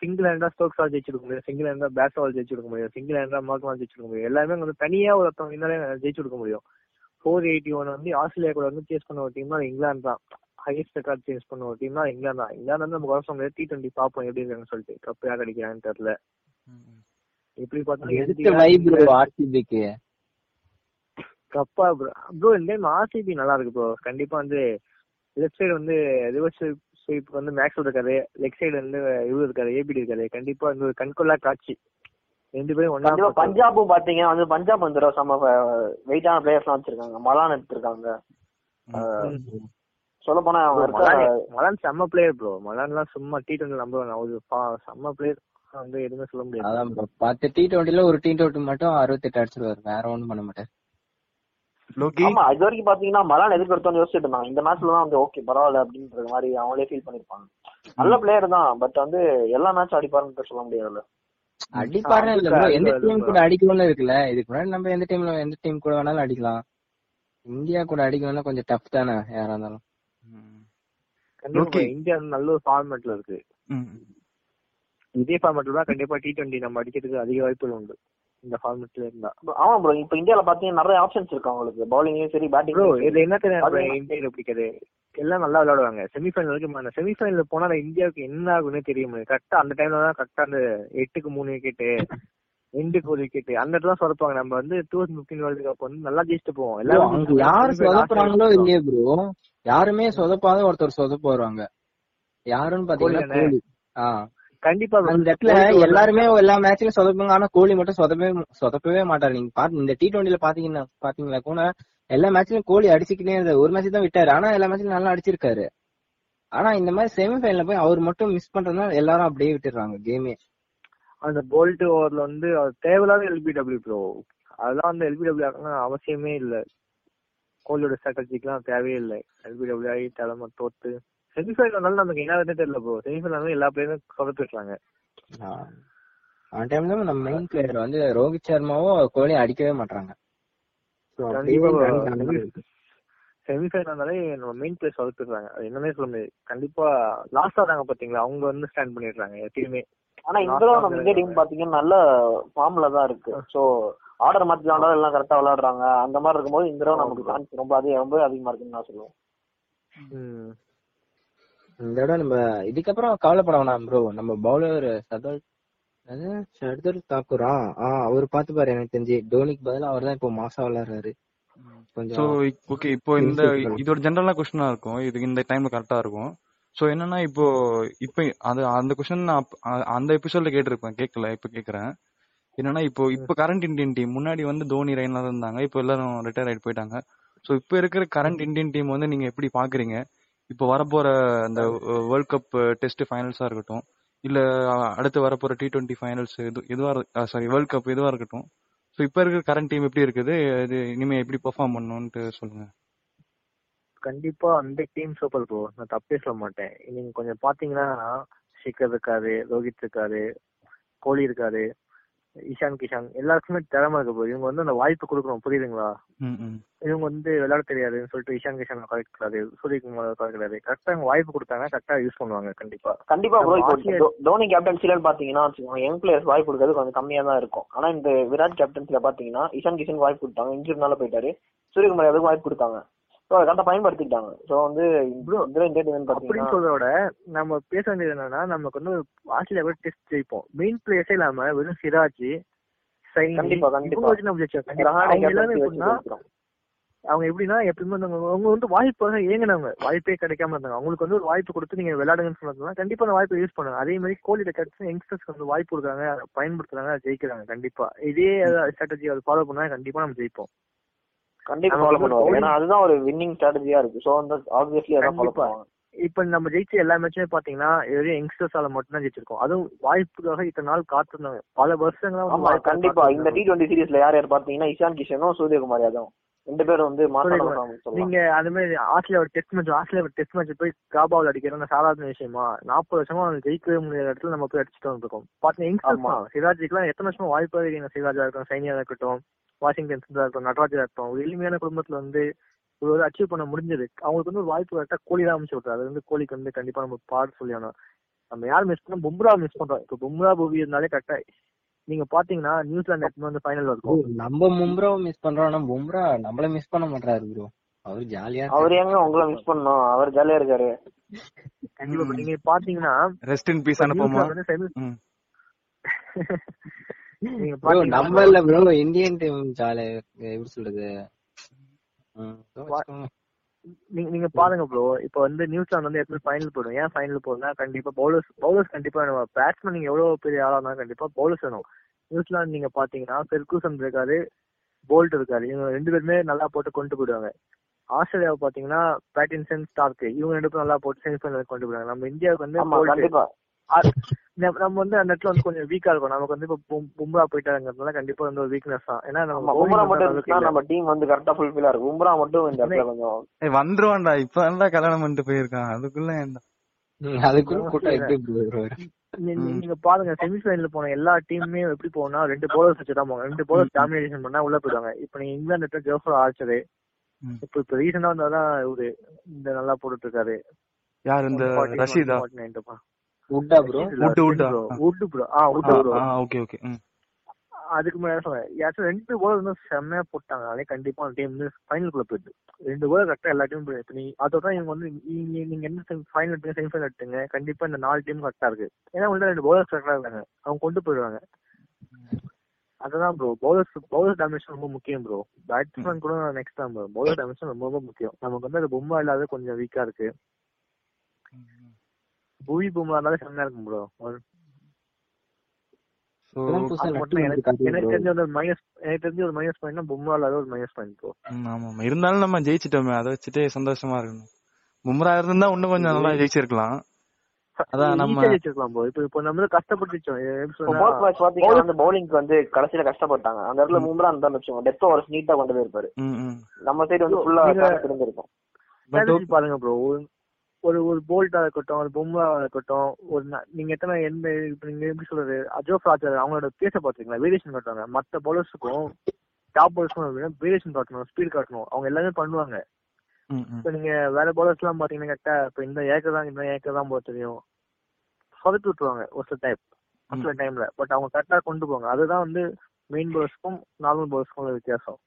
சிங்கிள் ஹேண்டா ஸ்டோக்ஸ் ஆல் ஜெயிச்சிருக்க முடியும் சிங்கிள் ஹேண்டா பேட்ஸ் ஆல் ஜெயிச்சிருக்க முடியும் சிங்கிள் ஹேண்டா மார்க்மால் ஜெயிச்சிருக்க முடியும் எல்லாமே வந்து தனியா ஒருத்தவங்க இருந்தாலே ஜெயிச்சு கொடுக்க முடியும். ஃபோர் எயிட்டி ஒன் வந்து ஆஸ்திரேலியா கூட வந்து சேஸ் பண்ண ஒரு டீம் தான் இங்கிலாந்து தான். ஹையஸ்ட் ரெக்கார்ட் சேஸ் பண்ண ஒரு டீம் தான் இங்கிலாந்து தான். இங்கிலாந்து வந்து நம்ம குறை சொல்ல முடியாது. டி டுவெண்ட்டி பார்ப்போம் எப்படி இருக்காங்கன்னு சொல்லிட்டு. கப் யார் அடிக்கிறாங்கன்னு தெரியல. எப்படி எதுக்கு வை ப்ரோ ஆர்சிபிக்கு கப்பா ப்ரோ இந்த டைம் ஆர்சிபி நல்லா இருக்கு ப்ரோ கண்டிப்பா வந்து லெஃப்ட் சைடு வந்து ரிவர்ஸ் ஸ்வீப் வந்து மேக்ஸ் இருக்காரு. லெக் சைடு வந்து இவரு இருக்காரு ஏபிடி இருக்காரு. கண்டிப்பா வந்து ஒரு கண்கொள்ளா காட்சி. ரெண்டு பேரும் ஒன்னா கண்டிப்பா பஞ்சாபும் பாத்தீங்க வந்து பஞ்சாப் வந்து செம்ம வெயிட்டான பிளேயர்ஸ் எல்லாம் வச்சிருக்காங்க. மலான் எடுத்திருக்காங்க. சொல்ல போனா மலான் செம்ம பிளேயர் ப்ரோ மலான்லாம் சும்மா டி டுவெண்ட்டி நம்பர் செம்ம பிளேயர் வந்து எதுவுமே சொல்ல முடியாது. அதான் ப்ரோ பத்து டி டுவெண்ட்டில ஒரு டி டுவெண்ட்டி மட்டும் அறுபத்தெட்டு அடிச்சிருவாரு. வேற ஒண்ணும் பண்ண மாட்டாரு. லோகி? ஆமா இது வரைக்கும் பாத்தீங்கன்னா மலான் எதுக்கு எடுத்தோம்னு யோசிச்சுட்டு இருந்தாங்க இந்த மேட்ச்ல தான் வந்து ஓகே பரவாயில்ல அப்படின்ற மாதிரி அவங்களே ஃபீல் பண்ணிருப்பாங்க. நல்ல பிளேயர் தான் பட் வந்து எல்லா மேட்ச் அடிப்பாருன்னு சொல்ல முடியாதுல்ல அடிப்பாரு இல்ல ப்ரோ எந்த டீம் கூட அடிக்கணும்னு இருக்குல்ல? இதுக்கு முன்னாடி நம்ம எந்த டீம்ல எந்த டீம் கூட வேணாலும் அடிக்கலாம். இந்தியா கூட அடிக்கணும்னா கொஞ்சம் டஃப் தானே யாரா இருந்தாலும். இந்தியா வந்து நல்ல ஒரு ஃபார்மேட்ல இருக்கு. இதே ஃபார்மேட்ல தான் கண்டிப்பா டி டுவெண்ட்டி நம்ம அடிக்கிறதுக்கு அதிக வாய்ப்புகள் உண்டு. இந்த ஃபார்மேட்ல இருந்தா. ஆமா ப்ரோ இப்ப இந்தியால பாத்தீங்கன்னா நிறைய ஆப்ஷன்ஸ் இருக்கு அவங்களுக்கு. பவுலிங்லயும் சரி ப்ரோ பேட்டிங் இது என்ன தெரியும் அது- இந்தியாவில பிடிக்காது எல்லாம் நல்லா விளையாடுவாங்க. செமிஃபைனல் வரைக்கும் செமிஃபைனல் போனா இந்தியாவுக்கு என்ன ஆகும்னே தெரிய முடியும் கரெக்டா அந்த டைம்ல தான் கரெக்டா அந்த எட்டுக்கு மூணு விக்கெட் ரெண்டுக்கு ஒரு விக்கெட் அந்த இடத்துல சொதப்பாங்க நம்ம வந்து two thousand fifteen world cup வந்து நல்லா ஜெயிச்சுட்டு போவோம். எல்லாரும் யாரு சொதப்புறாங்களோ இல்லையே ப்ரோ யாருமே சொதப்பாத ஒருத்தர் சொதப்பு வருவாங்க யாருன்னு பாத்தீங்கன்னா கோலி தானே? கோலி. ஆ. கண்டிப்பா. அந்த இடத்துல எல்லாருமே எல்லா மேட்ச்லயும் சொதப்புங்க. ஆனா கோலி மட்டும் சொதப்பவே சொதப்பவே மாட்டாரு. நீங்க பாத்து இந்த டி டுவெண்ட்டில பாத்தீங்கன்னா பாத்தீங்களா கூட எல்லா மேட்ச்லயும் கோலி அடிச்சுக்கிட்டே இருந்தாரு ஒரு மேட்ச் தான் விட்டாரு. ஆனா எல்லா மேட்ச்லயும் நல்லா அடிச்சிருக்காரு. ஆனா இந்த மாதிரி செமிஃபைனல்ல போய் அவர் மட்டும் மிஸ் பண்றதுனால எல்லாரும் அப்படியே விட்டுறாங்க கேமே அந்த போல்ட் ஓவர்ல வந்து தேவையில்லாத எல்பிடபிள்யூ ப்ரோ அதெல்லாம் வந்து எல்பிடபிள்யூ ஆகணும் அவசியமே இல்ல. கோலியோட ஸ்ட்ராட்டஜிக்கெல்லாம் தேவையே இல்லை. எல்பிடபிள்யூ ஆகி தலைமை தோத்து செமிஃபைனல் வந்தாலும் நமக்கு என்ன தெரியல ப்ரோ செமிஃபைனல் எல்லா பிளேயரும் சொதப்பிடுறாங்க அந்த டைம்ல நம்ம மெயின் பிளேயர் வந்து ரோஹித் சர்மாவும் கோலி அடிக்கவே மாட்டாங்க இருக்கு. செமிஃபைனல்னாலே நம்ம மெயின் பிளேயர் சொதப்பிடுறாங்க அது என்னன்னே சொல்ல முடியாது. கண்டிப்பா லாஸ்ட் ஆறாங்க பாத்தீங்களா? அவங்க வந்து ஸ்டாண்ட் பண்ணிடுறாங்க எப்பயுமே. ஆனா இந்த தடவை நம்ம இந்திய டீம் பாத்தீங்கன்னா நல்ல ஃபார்ம்ல தான் இருக்கு. சோ ஆர்டர் மாத்தி விளையாண்டா எல்லாம் கரெக்டா விளையாடுறாங்க. அந்த மாதிரி இருக்கும்போது இந்த தடவை நமக்கு சான்ஸ் ரொம்ப அதிகம் ரொம்ப அதிகமா இருக்குன்னு நான் சொல்லுவேன். ம். இந்த தடவை நம்ம இதுக்கப்புறம் கவலைப்பட வேணாம் ப்ரோ நம்ம பவுலர் சதல் அது ஷர்தர் தாக்கூரா? ஆ அவர் பாத்து பாரு எனக்கு தெரிஞ்சு. டோனிக்கு பதிலா அவர் தான் இப்போ மாசா விளையாடுறாரு. சோ ஓகே இப்போ இந்த இது ஒரு ஜெனரலா கொஸ்டினா இருக்கும். இது இந்த டைம்ல கரெக்டா இருக்கும். சோ என்னன்னா இப்போ இப்போ அது அந்த கொஸ்டின் நான் அந்த எபிசோட்ல கேட்டிருப்பேன். கேட்கல இப்ப கேக்குறேன் என்னன்னா இப்போ இப்போ கரண்ட் இந்தியன் டீம் முன்னாடி வந்து தோனி ரெய்னா இருந்தாங்க. இப்போ எல்லாரும் ரிட்டையர் ஆயிட்டு போயிட்டாங்க. சோ இப்போ இருக்கிற கரண்ட் இந்தியன் டீம் வந்து நீங்க எப்படி பாக்குறீங்க இப்போ வரப்போற அந்த வேர்ல்ட் கப் டெஸ்ட் ஃபைனல்ஸா இருக்கட்டும் இல்ல அடுத்து வரப்போற டி டுவெண்ட்டி ஃபைனல்ஸ் எதுவா சாரி வேர்ல்ட் கப் எதுவா இருக்கட்டும் ஸோ இப்போ இருக்கிற கரண்ட் டீம் எப்படி இருக்குது? இது இனிமே எப்படி பெர்ஃபார்ம் பண்ணணும்ட்டு சொல்லுங்க. கண்டிப்பா அந்த டீம் சூப்பர் ப்ரோ நான் தப்பே சொல்ல மாட்டேன். நீங்க கொஞ்சம் பாத்தீங்கன்னா ஷிக்கர் இருக்காரு ரோஹித் இருக்காரு கோலி இருக்காரு இஷான் கிஷான். எல்லாருக்குமே திறமை இருக்கு ப்ரோ இவங்க வந்து அந்த வாய்ப்பு கொடுக்கணும். புரியுதுங்களா? இவங்க வந்து விளையாட தெரியாதுன்னு சொல்லிட்டு இஷான் கிஷான் குறைக்கிறாரு சூரியகுமார் குறைக்கிறாரு கரெக்டா அவங்க வாய்ப்பு கொடுத்தாங்க கரெக்டா யூஸ் பண்ணுவாங்க கண்டிப்பா. கண்டிப்பா தோனி கேப்டன்சில பாத்தீங்கன்னா வச்சுக்கோங்க யங் பிளேயர்ஸ் வாய்ப்பு கொடுக்கறது கொஞ்சம் கம்மியா தான் இருக்கும். ஆனா இந்த விராட் கேப்டன்சில பாத்தீங்கன்னா இஷான் கிஷன் வாய்ப்பு கொடுத்தாங்க. இன்ஜூரினால போயிட்டாரு. சூரியகுமார் யாதவுக்கு வாய்ப்பு கொடுத்தாங்க. ஸோ அதை கரெக்டா பயன்படுத்திக்கிட்டாங்க. ஸோ வந்து இந்தியா டீம் அப்படின்னு பாத்தீங்கன்னா சொல்றத விட நம்ம பேச வேண்டியது என்னன்னா நமக்கு வந்து ஆஸ்திரேலியா கூட டெஸ்ட் ஜெயிப்போம். மெயின் பிளேயர்ஸே இல்லாம வெறும் சிராஜ் அவங்க எப்படின்னா எப்பயுமே வந்து அவங்க வந்து வாய்ப்பாக ஏங்கினவங்க வாய்ப்பே கிடைக்காம இருந்தாங்க. அவங்களுக்கு வந்து ஒரு வாய்ப்பு கொடுத்து நீங்க விளையாடுங்கன்னு சொன்னதுனா கண்டிப்பா அந்த வாய்ப்பை யூஸ் பண்ணுங்க. அதே மாதிரி கோலியில கிடைச்சு யங்ஸ்டர்ஸ்க்கு வந்து வாய்ப்பு கொடுக்குறாங்க பயன்படுத்துறாங்க ஜெயிக்கிறாங்க கண்டிப்பா. இதே ஸ்ட்ராட்டஜி அதை ஃபாலோ பண்ணா கண்டிப்பா நம்ம ஜெயிப்போம். கண்டிப்பா ஃபாலோ பண்ணுவாங்க ஏன்னா அதுதான் ஒரு வின்னிங் ஸ்ட்ராட்டஜியா இருக்கு. ஸோ வந்து ஆப்வியஸ்லி அதான் ஃபாலோ கண்டிப்பா. பண்ணுவாங்க இப்ப நம்ம ஜெயிச்ச எல்லா மேட்சுமே பாத்தீங்கன்னா வெறும் யங்ஸ்டர்ஸால மட்டும் தான் ஜெயிச்சிருக்கோம். அதுவும் வாய்ப்புக்காக இத்தனை நாள் காத்திருந்தாங்க பல வருஷங்களா கண்டிப்பா. இந்த டி. டுவெண்ட்டி சீரிஸ்ல யார் யார் பாத்தீங்கன்னா இஷான் கிஷனும் சூரியகுமார் யாதவும் ரெண்டு பேரும் வந்து நீங்க அந்த மாதிரி ஆஸ்திரேலியா ஒரு டெஸ்ட் மேட்ச் ஆஸ்திரேலியா ஒரு டெஸ்ட் மேட்ச் போய் காபாவில் அடிக்கிறது சாதாரண விஷயமா நாற்பது வருஷமா அவங்க ஜெயிக்கவே முடியாத இடத்துல நம்ம போய் அடிச்சுட்டு வந்திருக்கோம். பாத்தீங்கன்னா. தான். சிராஜுக்குலாம் எத்தனை வருஷமா வாய்ப்பாக இருக்கீங்க சிராஜா இருக்கட்டும் சைனியா இருக்கட்டும். வாஷிங்டன் சுந்தரா இருக்கட்டும் நடராஜா இருக்கட்டும் ஒரு எளிமையான குடும்பத்துல வந்து ஒரு ஒரு அச்சீவ் பண்ண முடிஞ்சது. அவங்களுக்கு வந்து ஒரு வாய்ப்பு கரெக்டா கோலி தான் அமைச்சு விட்டாரு அது வந்து கோலிக்கு வந்து கண்டிப்பா நம்ம பாட்டு சொல்லி நம்ம யார் மிஸ் பண்ணோம் பும்ரா மிஸ் பண்றோம். இப்போ பும்ரா பூவி இருந்தாலே கரெக்டா நீங்க பாத்தீங்கன்னா நியூசிலாந்து எடுத்துன்னு வந்து ஃபைனல் இருக்கும். நம்ம மும்ராவை மிஸ் பண்றோம். ஆனா பும்ரா நம்மள மிஸ் பண்ண மாட்டாரு ப்ரோ அவர் ஜாலியா அவர் ஏங்க உங்களை மிஸ் பண்ணோம்? அவர் ஜாலியா இருக்காரு. கண்டிப்பா நீங்க பாத்தீங்கன்னா ரெஸ்ட் இன் பீஸ் அனுப்புமா? நம்ம இல்ல ப்ரோ இந்தியன் டீம் எப்படி சொல்றது. நீங்க பாருங்க ப்ரோ இப்போ வந்து நியூசிலாந்து வந்து எப்பவுமே ஃபைனல் போடும் ஏன் ஃபைனல் போடுனா கண்டிப்பா பவுலர்ஸ் பவுலர்ஸ் கண்டிப்பா வேணும். பேட்ஸ்மேன் நீங்க எவ்வளவு பெரிய ஆளா இருந்தாலும் கண்டிப்பா பவுலர்ஸ் வேணும். நியூசிலாந்து நீங்க பாத்தீங்கன்னா பெர்கூசன் இருக்காரு போல்ட் இருக்காரு. இவங்க ரெண்டு பேருமே நல்லா போட்டு கொண்டு போயிடுவாங்க. ஆஸ்திரேலியாவை பாத்தீங்கன்னா பேட்டின்சன் ஸ்டார்க் இவங்க ரெண்டு பேரும் நல்லா போட்டு செமிஃபைனல் கொண்டு போயிடுவாங்க. நம்ம இந்தியாவுக்கு வந்து நம்ம வந்து அந்த இடத்துல வந்து கொஞ்சம் வீக்கா இருக்கும் நமக்கு வந்து இப்போ பும்- பும்ரா போயிட்டாங்கிறதுனால கண்டிப்பா வந்து ஒரு வீக்னஸ் தான். ஏன்னா நம்ம வந்து மட்டும். நம்ம டீம் வந்து கரெக்டா ஃபுல்ஃபில்லா இருக்கும். உம்ரா மட்டும் இந்த இடத்துல கொஞ்சம் ஏய் வந்துருவான்டா. இப்ப நல்லா கல்யாணம் பண்ணிட்டு போயிருக்கான். அதுக்குள்ள அதுக்குள்ள நீங்க பாருங்க செமிஃபைனல் போன எல்லா டீமுமே எப்படி போனா ரெண்டு பவுலர்ஸ் வச்சு தான் போவாங்க. ரெண்டு பவுலர்ஸ் டாமினேஷன் பண்ணா உள்ள போயிடுவாங்க. இப்போ நீங்க இங்கிலாந்து எடுத்த ஜோஃபர் ஆர்ச்சரு. இப்போ இப்போ ரீசெண்டா வந்தாதான் இவரு இந்த நல்லா போட்டுட்டு இருக்காரு. யார் இந்த 140, ரஷீதா? 149 பா. உட்டா ப்ரோ. உட்டு bro. ஆ. உட்டு bro. ஓகே ஓகே அதுக்கு முன்னாடி சொன்னேன். யாச்சும் ரெண்டு bowler வந்து செம்மையா போட்டாங்க. அதே கண்டிப்பா அந்த டீம் வந்து ஃபைனலுக்குள்ள போயிடுது. ரெண்டு bowler கரெக்டா எல்லா டீமும் போயிடுது. நீ அதோட இவங்க வந்து நீங்க நீங்க என்ன ஃபைனல் எடுத்துங்க செமி ஃபைனல் எடுத்துங்க கண்டிப்பா இந்த நாலு டீம் கரெக்டா இருக்கு. ஏன்னா உங்கள்ட்ட ரெண்டு bowlers கரெக்டா இருக்காங்க. அவங்க கொண்டு போயிடுவாங்க. அதுதான் ப்ரோ பவுலர்ஸ் பவுலர் டாமினேஷன் ரொம்ப முக்கியம் ப்ரோ பேட்ஸ்மேன் கூட நெக்ஸ்ட் தான் ப்ரோ பவுலர் டாமினேஷன் ரொம்ப ரொம்ப முக்கியம். நமக்கு வந்து அது பொம்மை இல்லாத கொஞ்சம் வீக்கா இருக்கு. புவி பொம்மை இருந்தாலும் செம்மையா இருக்கும் ப்ரோ பும்ரா இருந்தாலும் நம்ம ஜெயிச்சிட்டோமே அதை வச்சுட்டே சந்தோஷமா இருக்கணும். பும்ரா இருந்தா இன்னும் கொஞ்சம் நல்லா ஜெயிச்சிருக்கலாம். அதான் நம்ம- ஜெயிச்சிருக்கலாம் ப்ரோ இப்போ இப்போ நம்ம கஷ்டப்பட்டு ஜெயிச்சோம் எப்படி இப்போ சொன்னா ஃபோர்த் மேட்ச் பாத்தீங்கன்னா வந்து பவுலிங்க்கு வந்து கடைசியில கஷ்டப்பட்டாங்க. அந்த இடத்துல மும்ரா இருந்தா வச்சுக்கோங்க. டெத் ஓவர்ஸ் நீட்டா கொண்டு போயிருப்பாரு. ம் ம். நம்ம சைடு வந்து ஃபுல்லா இருந்திருக்கும் பாருங்க ப்ரோ ஒரு ஒரு போல்ட்டா இருக்கட்டும் ஒரு பொம்ரா இருக்கட்டும் ஒரு நீங்க எத்தனை எந்த நீங்க எப்படி சொல்றது அஜோப் ராஜர் அவங்களோட பேச பாத்தீங்களா வேரியேஷன் காட்டுவாங்க. மத்த பவுலர்ஸுக்கும் டாப் பவுலர்ஸ்க்கும் வேரியேஷன் காட்டணும் ஸ்பீட் காட்டணும். அவங்க எல்லாமே பண்ணுவாங்க. இப்ப நீங்க வேற பவுலர்ஸ் எல்லாம் பாத்தீங்கன்னா கரெக்டா இப்ப இந்த ஏக்கர் தான் இந்த ஏக்கர் தான் போக தெரியும். சொதப்பி விட்டுருவாங்க ஒரு சில டைம் ஒரு சில டைம்ல பட் அவங்க கரெக்டா கொண்டு போவாங்க. அதுதான் வந்து மெயின் பவுலர்ஸ்க்கும் நார்மல் பவுலர்ஸ்க்கும் உள்ள வித்தியாசம்.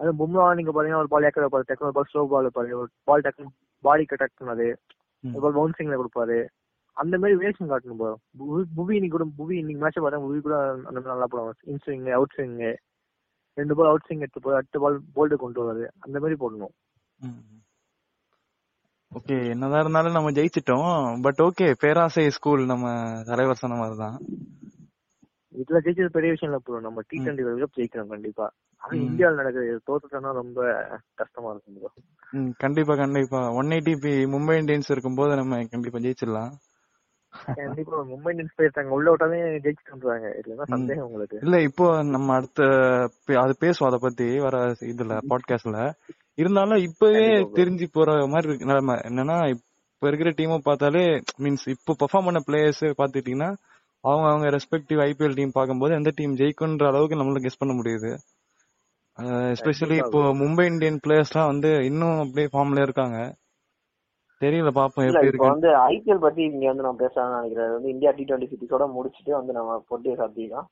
அது பும்ரா நீங்க பாத்தீங்கன்னா ஒரு பால் ஏக்கர் வைப்பாரு டெக்னோ பால் ஸ்லோ பால் வைப்பாரு ஒரு பால் டெக்னோ பாடி கட்டாக் பண்ணாது. பால் பவுன்சிங்ல கொடுப்பாரு. அந்த மாதிரி வேஷன் காட்டணும் bro. புவி- இன்னைக்கு கூட புவி இன்னைக்கு மேட்ச் பார்த்தா புவி கூட அந்த மாதிரி நல்லா போடுவாங்க. இன் ஸ்விங் அவுட் ஸ்விங் ரெண்டு பால் அவுட் ஸ்விங் எடுத்து போய் அடுத்த பால் போல்டு கொண்டு வருவாரு அந்த மாதிரி போடணும். ஓகே என்னதான் இருந்தாலும் நம்ம ஜெயிச்சிட்டோம். பட் ஓகே பேராசை ஸ்கூல் நம்ம தலைவர் சொன்ன மாதிரி தான் இதுல ஜெயிச்சது பெரிய விஷயம் இல்ல ப்ரோ நம்ம டி டுவெண்ட்டி ஜெயிக்கிறோம் கண்டிப்பா. ஆனா. இந்தியாவில் நடக்குது தோத்துட்டோம்னா ரொம்ப கஷ்டமா இருக்கும் ப்ரோ ம், கண்டிப்பா கண்டிப்பா. One eighty B Mumbai Indians இருக்கும்போது நம்ம கண்டிப்பா ஜெயிச்சிடலாம். கண்டிப்பா மும்பை இந்தியன்ஸ் போயிருக்காங்க. உள்ள விட்டாலே ஜெயிச்சுட்டு வந்துருவாங்க இல்லைன்னா. சந்தேகம் உங்களுக்கு? இல்ல இப்போ நம்ம அடுத்த அது பேசுவோம் அத பத்தி வர இதுல பாட்காஸ்ட்ல இருந்தாலும் இப்பவே. தெரிஞ்சு போற மாதிரி இருக்கு. நிலைமை என்னன்னா இப்ப இருக்கிற டீமை பார்த்தாலே மீன்ஸ் இப்போ பெர்ஃபார்ம் பண்ண பிளேயர்ஸ் பாத்துட்டீங்கன்னா அவங்க அவங்க ரெஸ்பெக்டிவ் ஐபிஎல் டீம் பார்க்கும்போது எந்த டீம் ஜெயிக்கும்ன்ற அளவுக்கு நம்மளால கெஸ் பண்ண முடியுது. எஸ்பெஷலி இப்போ மும்பை இந்தியன் பிளேயர்ஸ்லாம் வந்து இன்னும் அப்படியே ஃபார்ம்ல இருக்காங்க. தெரியல பாப்போம் எப்படி இருக்கு வந்து ஐபிஎல் பத்தி இங்க வந்து நம்ம பேசலாம்னு நினைக்கிறேன். வந்து இந்தியா டி டுவெண்ட்டி சிட்டிஸோட முடிச்சிட்டு வந்து நம்ம போட்டியை சாத்திக்கலாம்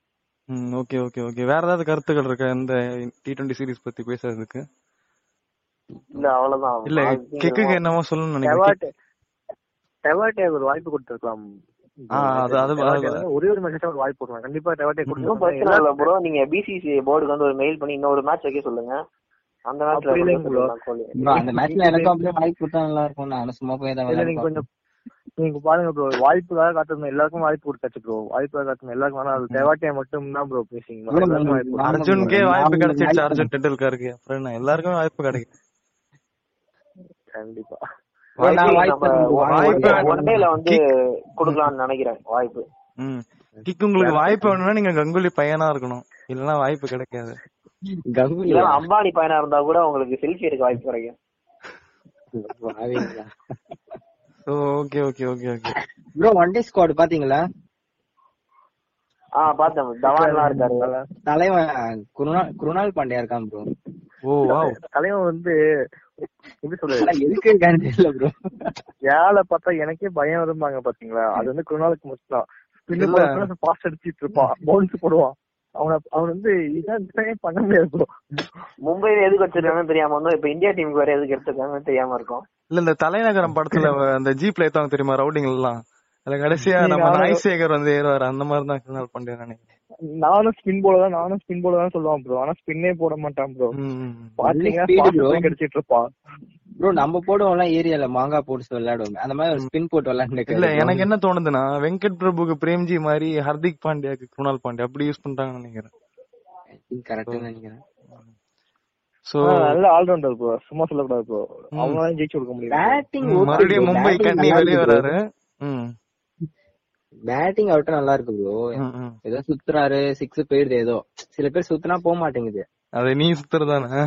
ம் ஓகே ஓகே ஓகே வேற ஏதாவது கருத்துக்கள் இருக்கா இந்த டி டுவெண்ட்டி சீரிஸ் பத்தி பேசுறதுக்கு? இல்ல அவ்வளவுதான். இல்ல கெக்குக்கு என்னமோ சொல்லணும்னு நினைக்கிறேன். ஒரு வாய்ப்பு கொடுத்துருக்கலாம். ஒரே ஒரு மேட்ச் ஒரு வாய்ப்பு கொடுக்கலாம் கண்டிப்பா டெவாட்டே ஒன்றும் பிரச்சனை இல்ல ப்ரோ நீங்க பிசிசி போர்டுக்கு வந்து ஒரு மெயில் பண்ணி இன்னொரு மேட்ச் வைக்க சொல்லுங்க. அந்த. மேட்ச்ல அந்த மேட்ச்ல எனக்கும் அப்படியே வாய்ப்பு கொடுத்தா நல்லா இருக்கும் நானும் சும்மா போய் தான் இல்ல நீங்க விளையாடுவேன் கொஞ்சம் நீங்க பாருங்க ப்ரோ வாய்ப்புக்காக காத்திருந்தோம் எல்லாருக்கும் வாய்ப்பு கொடுத்தாச்சு ப்ரோ வாய்ப்புக்காக காத்திருந்தோம் எல்லாருக்கும். ஆனா அது தேவாட்டியா மட்டும் தான் ப்ரோ பேசிங்க அர்ஜுனுக்கே வாய்ப்பு கிடைச்சிருச்சு அர்ஜுன் டெண்டுல்கருக்கு. அப்புறம் என்ன? எல்லாருக்கும் வாய்ப்பு கிடைக்கும். கண்டிப்பா. Bro, நான் நம்ம வாய்ப்பு வாய்ப்பு ஒன் டேல வந்து கொடுக்கலாம்னு நினைக்கிறேன். வாய்ப்பு. ம். கிக் உங்களுக்கு வாய்ப்பு வேணும்னா நீங்க கங்குலி பையனா இருக்கணும். இல்லனா வாய்ப்பு கிடைக்காது. கங்குலி இல்ல அம்பானி பையனா இருந்தா கூட உங்களுக்கு செல்ஃபி எடுக்க வாய்ப்பு கிடைக்கும். Okay okay okay okay bro one day squad பாத்தீங்களா? ஆ பார்த்தேன். தவான் எல்லாம் இருக்காரு. தலைவன் குருணால் குருணால் பாண்டியா இருக்கான் ப்ரோ ஓ வாவ் தலைவன் வந்து எப்படி சொல்றது? எதுக்கு இருக்கான்னு தெரியல ப்ரோ ஏழை பார்த்தா எனக்கே பயம் வரும்பாங்க பாத்தீங்களா? அது வந்து குருநாளுக்கு மட்டும் தான் இல்ல. ஸ்பின் பாஸ் அடிச்சிட்டு இருப்பான். பவுன்ஸ் போடுவான். அவன அவன் வந்து இதான் பண்ண முடியாது ப்ரோ மும்பைல எதுக்கு வச்சிருக்காங்கன்னு தெரியாம இருந்தோம் இப்ப இந்தியா டீமுக்கு வேற எதுக்கு எடுத்திருக்காங்கன்னு தெரியாம இருக்கும். இல்ல இந்த தலைநகரம் படத்துல அந்த ஜீப்ல ஏத்தாங்க தெரியுமா? ரவுடிங் எல்லாம் அதுல கடைசியா நம்ம நாய்சேகர் வந்து ஏறுவாரு. அந்த மாதிரி தான் கிருணால் பாண்டியா நினைக்கிறேன். நானும் ஸ்பின் போல தான் நானும் ஸ்பின் போல தான் சொல்லுவான் ப்ரோ ஆனா ஸ்பின்னே போட மாட்டான் ப்ரோ. பாத்தீங்கன்னா அடிச்சிட்டு இருப்பான். ப்ரோ நம்ம போடுவோம்ல ஏரியால மாங்கா போட்டு விளையாடுவோம். அந்த மாதிரி ஒரு ஸ்பின் போட்டு விளையாண்டு இல்ல எனக்கு என்ன தோணுதுன்னா வெங்கட் பிரபுக்கு பிரேம்ஜி மாதிரி ஹர்திக் பாண்டியாக்கு குருணால் பாண்டியா அப்படி யூஸ் பண்றாங்கன்னு நினைக்கிறேன். கரெக்ட் நினைக்கிறேன். சோ நல்ல ஆல்ரவுண்டர் ப்ரோ சும்மா சொல்லக்கூடாது ப்ரோ அவங்களால ஜெயிச்சு கொடுக்க முடியும் பேட்டிங் மறுபடியும் மும்பை கண்ணி வெளியே வராரு. ம், பேட்டிங் அவுட் நல்லா இருக்கு ப்ரோ. ஏதோ சுத்துறாரு சிக்ஸ் போயிடுது ஏதோ. சில பேர் சுத்தினா போக மாட்டேங்குது. அது நீ சுத்துறதானே?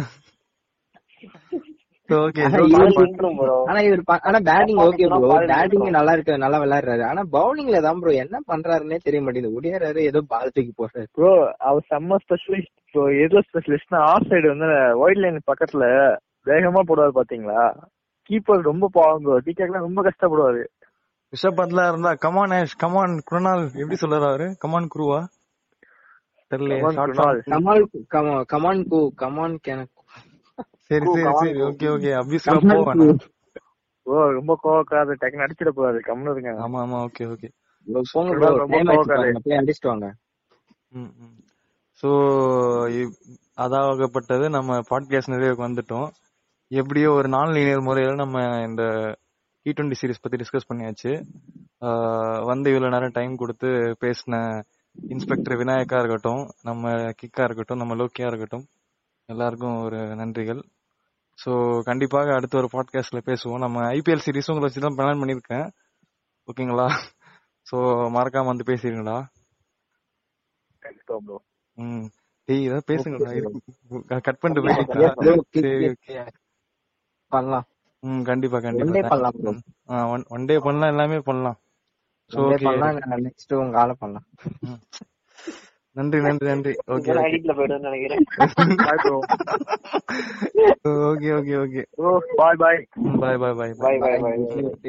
ஓகே ஆனா இவரு-. ஆனா பேட்டிங் ஓகே ப்ரோ பேட்டிங். நல்லா இருக்கு நல்லா விளையாடுறாரு. ஆனா பவுலிங்ல தான் ப்ரோ என்ன பண்றாருன்னே தெரிய மாட்டேங்குது. ஒடியாரு ஏதோ பால் தூக்கி போடுறாரு. ப்ரோ அவர் செம்ம ஸ்பெஷலிஸ்ட் ப்ரோ எதுல ஸ்பெஷலிஸ்ட்னா ஆஃப் சைடு வந்து ஒயிட் லைன் பக்கத்துல வேகமா போடுவாரு பாத்தீங்களா? கீப்பர் ரொம்ப பாவம் ப்ரோ டிகேக்லாம் ரொம்ப கஷ்டப்படுவாரு. ரிஷப் பந்த்லா இருந்தா கமான் ஆஷ் கமான் குருணால் எப்படி சொல்றாரு அவரு? கமான் குருவா தெரியல. கமால் கமா- கமான் கு கமான் சரி சரி come on, சரி. ஓகே ஓகே அபியூஸ்ல கமான் போவானா. ப்ரோ ரொம்ப கோவக்காத டக்குன்னு அடிச்சிட போறாரு கம்னு இருங்க. ஆமா ஆமா ஓகே ஓகே போங்க ரொம்ப போய் அடிச்சிட்டு வாங்க. ஸோ அதாகப்பட்டது நம்ம பாட்காஸ்ட் நிறைவுக்கு வந்துட்டோம். எப்படியோ ஒரு நான் லீனியர் முறையில நம்ம இந்த டி டுவெண்ட்டி சீரிஸ் பத்தி டிஸ்கஸ் பண்ணியாச்சு. வந்து இவ்வளவு நேரம் டைம் கொடுத்து பேசின இன்ஸ்பெக்டர் விநாயக்கா இருக்கட்டும் நம்ம கிக்கா இருக்கட்டும் நம்ம லோக்கியா இருக்கட்டும் எல்லாருக்கும் ஒரு நன்றிகள். ஸோ கண்டிப்பாக அடுத்த ஒரு பாட்காஸ்ட்ல பேசுவோம். நம்ம ஐபிஎல் சீரிஸ் உங்களை வச்சு தான் பிளான் பண்ணியிருக்கேன். ஓகேங்களா? ஸோ மறக்காம வந்து பேசிடுங்களா ம். டேய் ஏதாவது பேசுங்கடா. கட் பண்ணிட்டு போயிட்டீங்களா? சரி kick. பண்ணலாம். ம் கண்டிப்பா கண்டிப்பா. பண்ணலாம். ஒன் டே பண்ணலாம் எல்லாமே பண்ணலாம். ஓகே பண்ணலாம் நெக்ஸ்ட் உங்க ஆள பண்ணலாம். நன்றி நன்றி நன்றி. ஓகே editல போயிடும்னு நினைக்கிறேன். Okay okay okay bye bye bye bye bye. Bye bye Bye.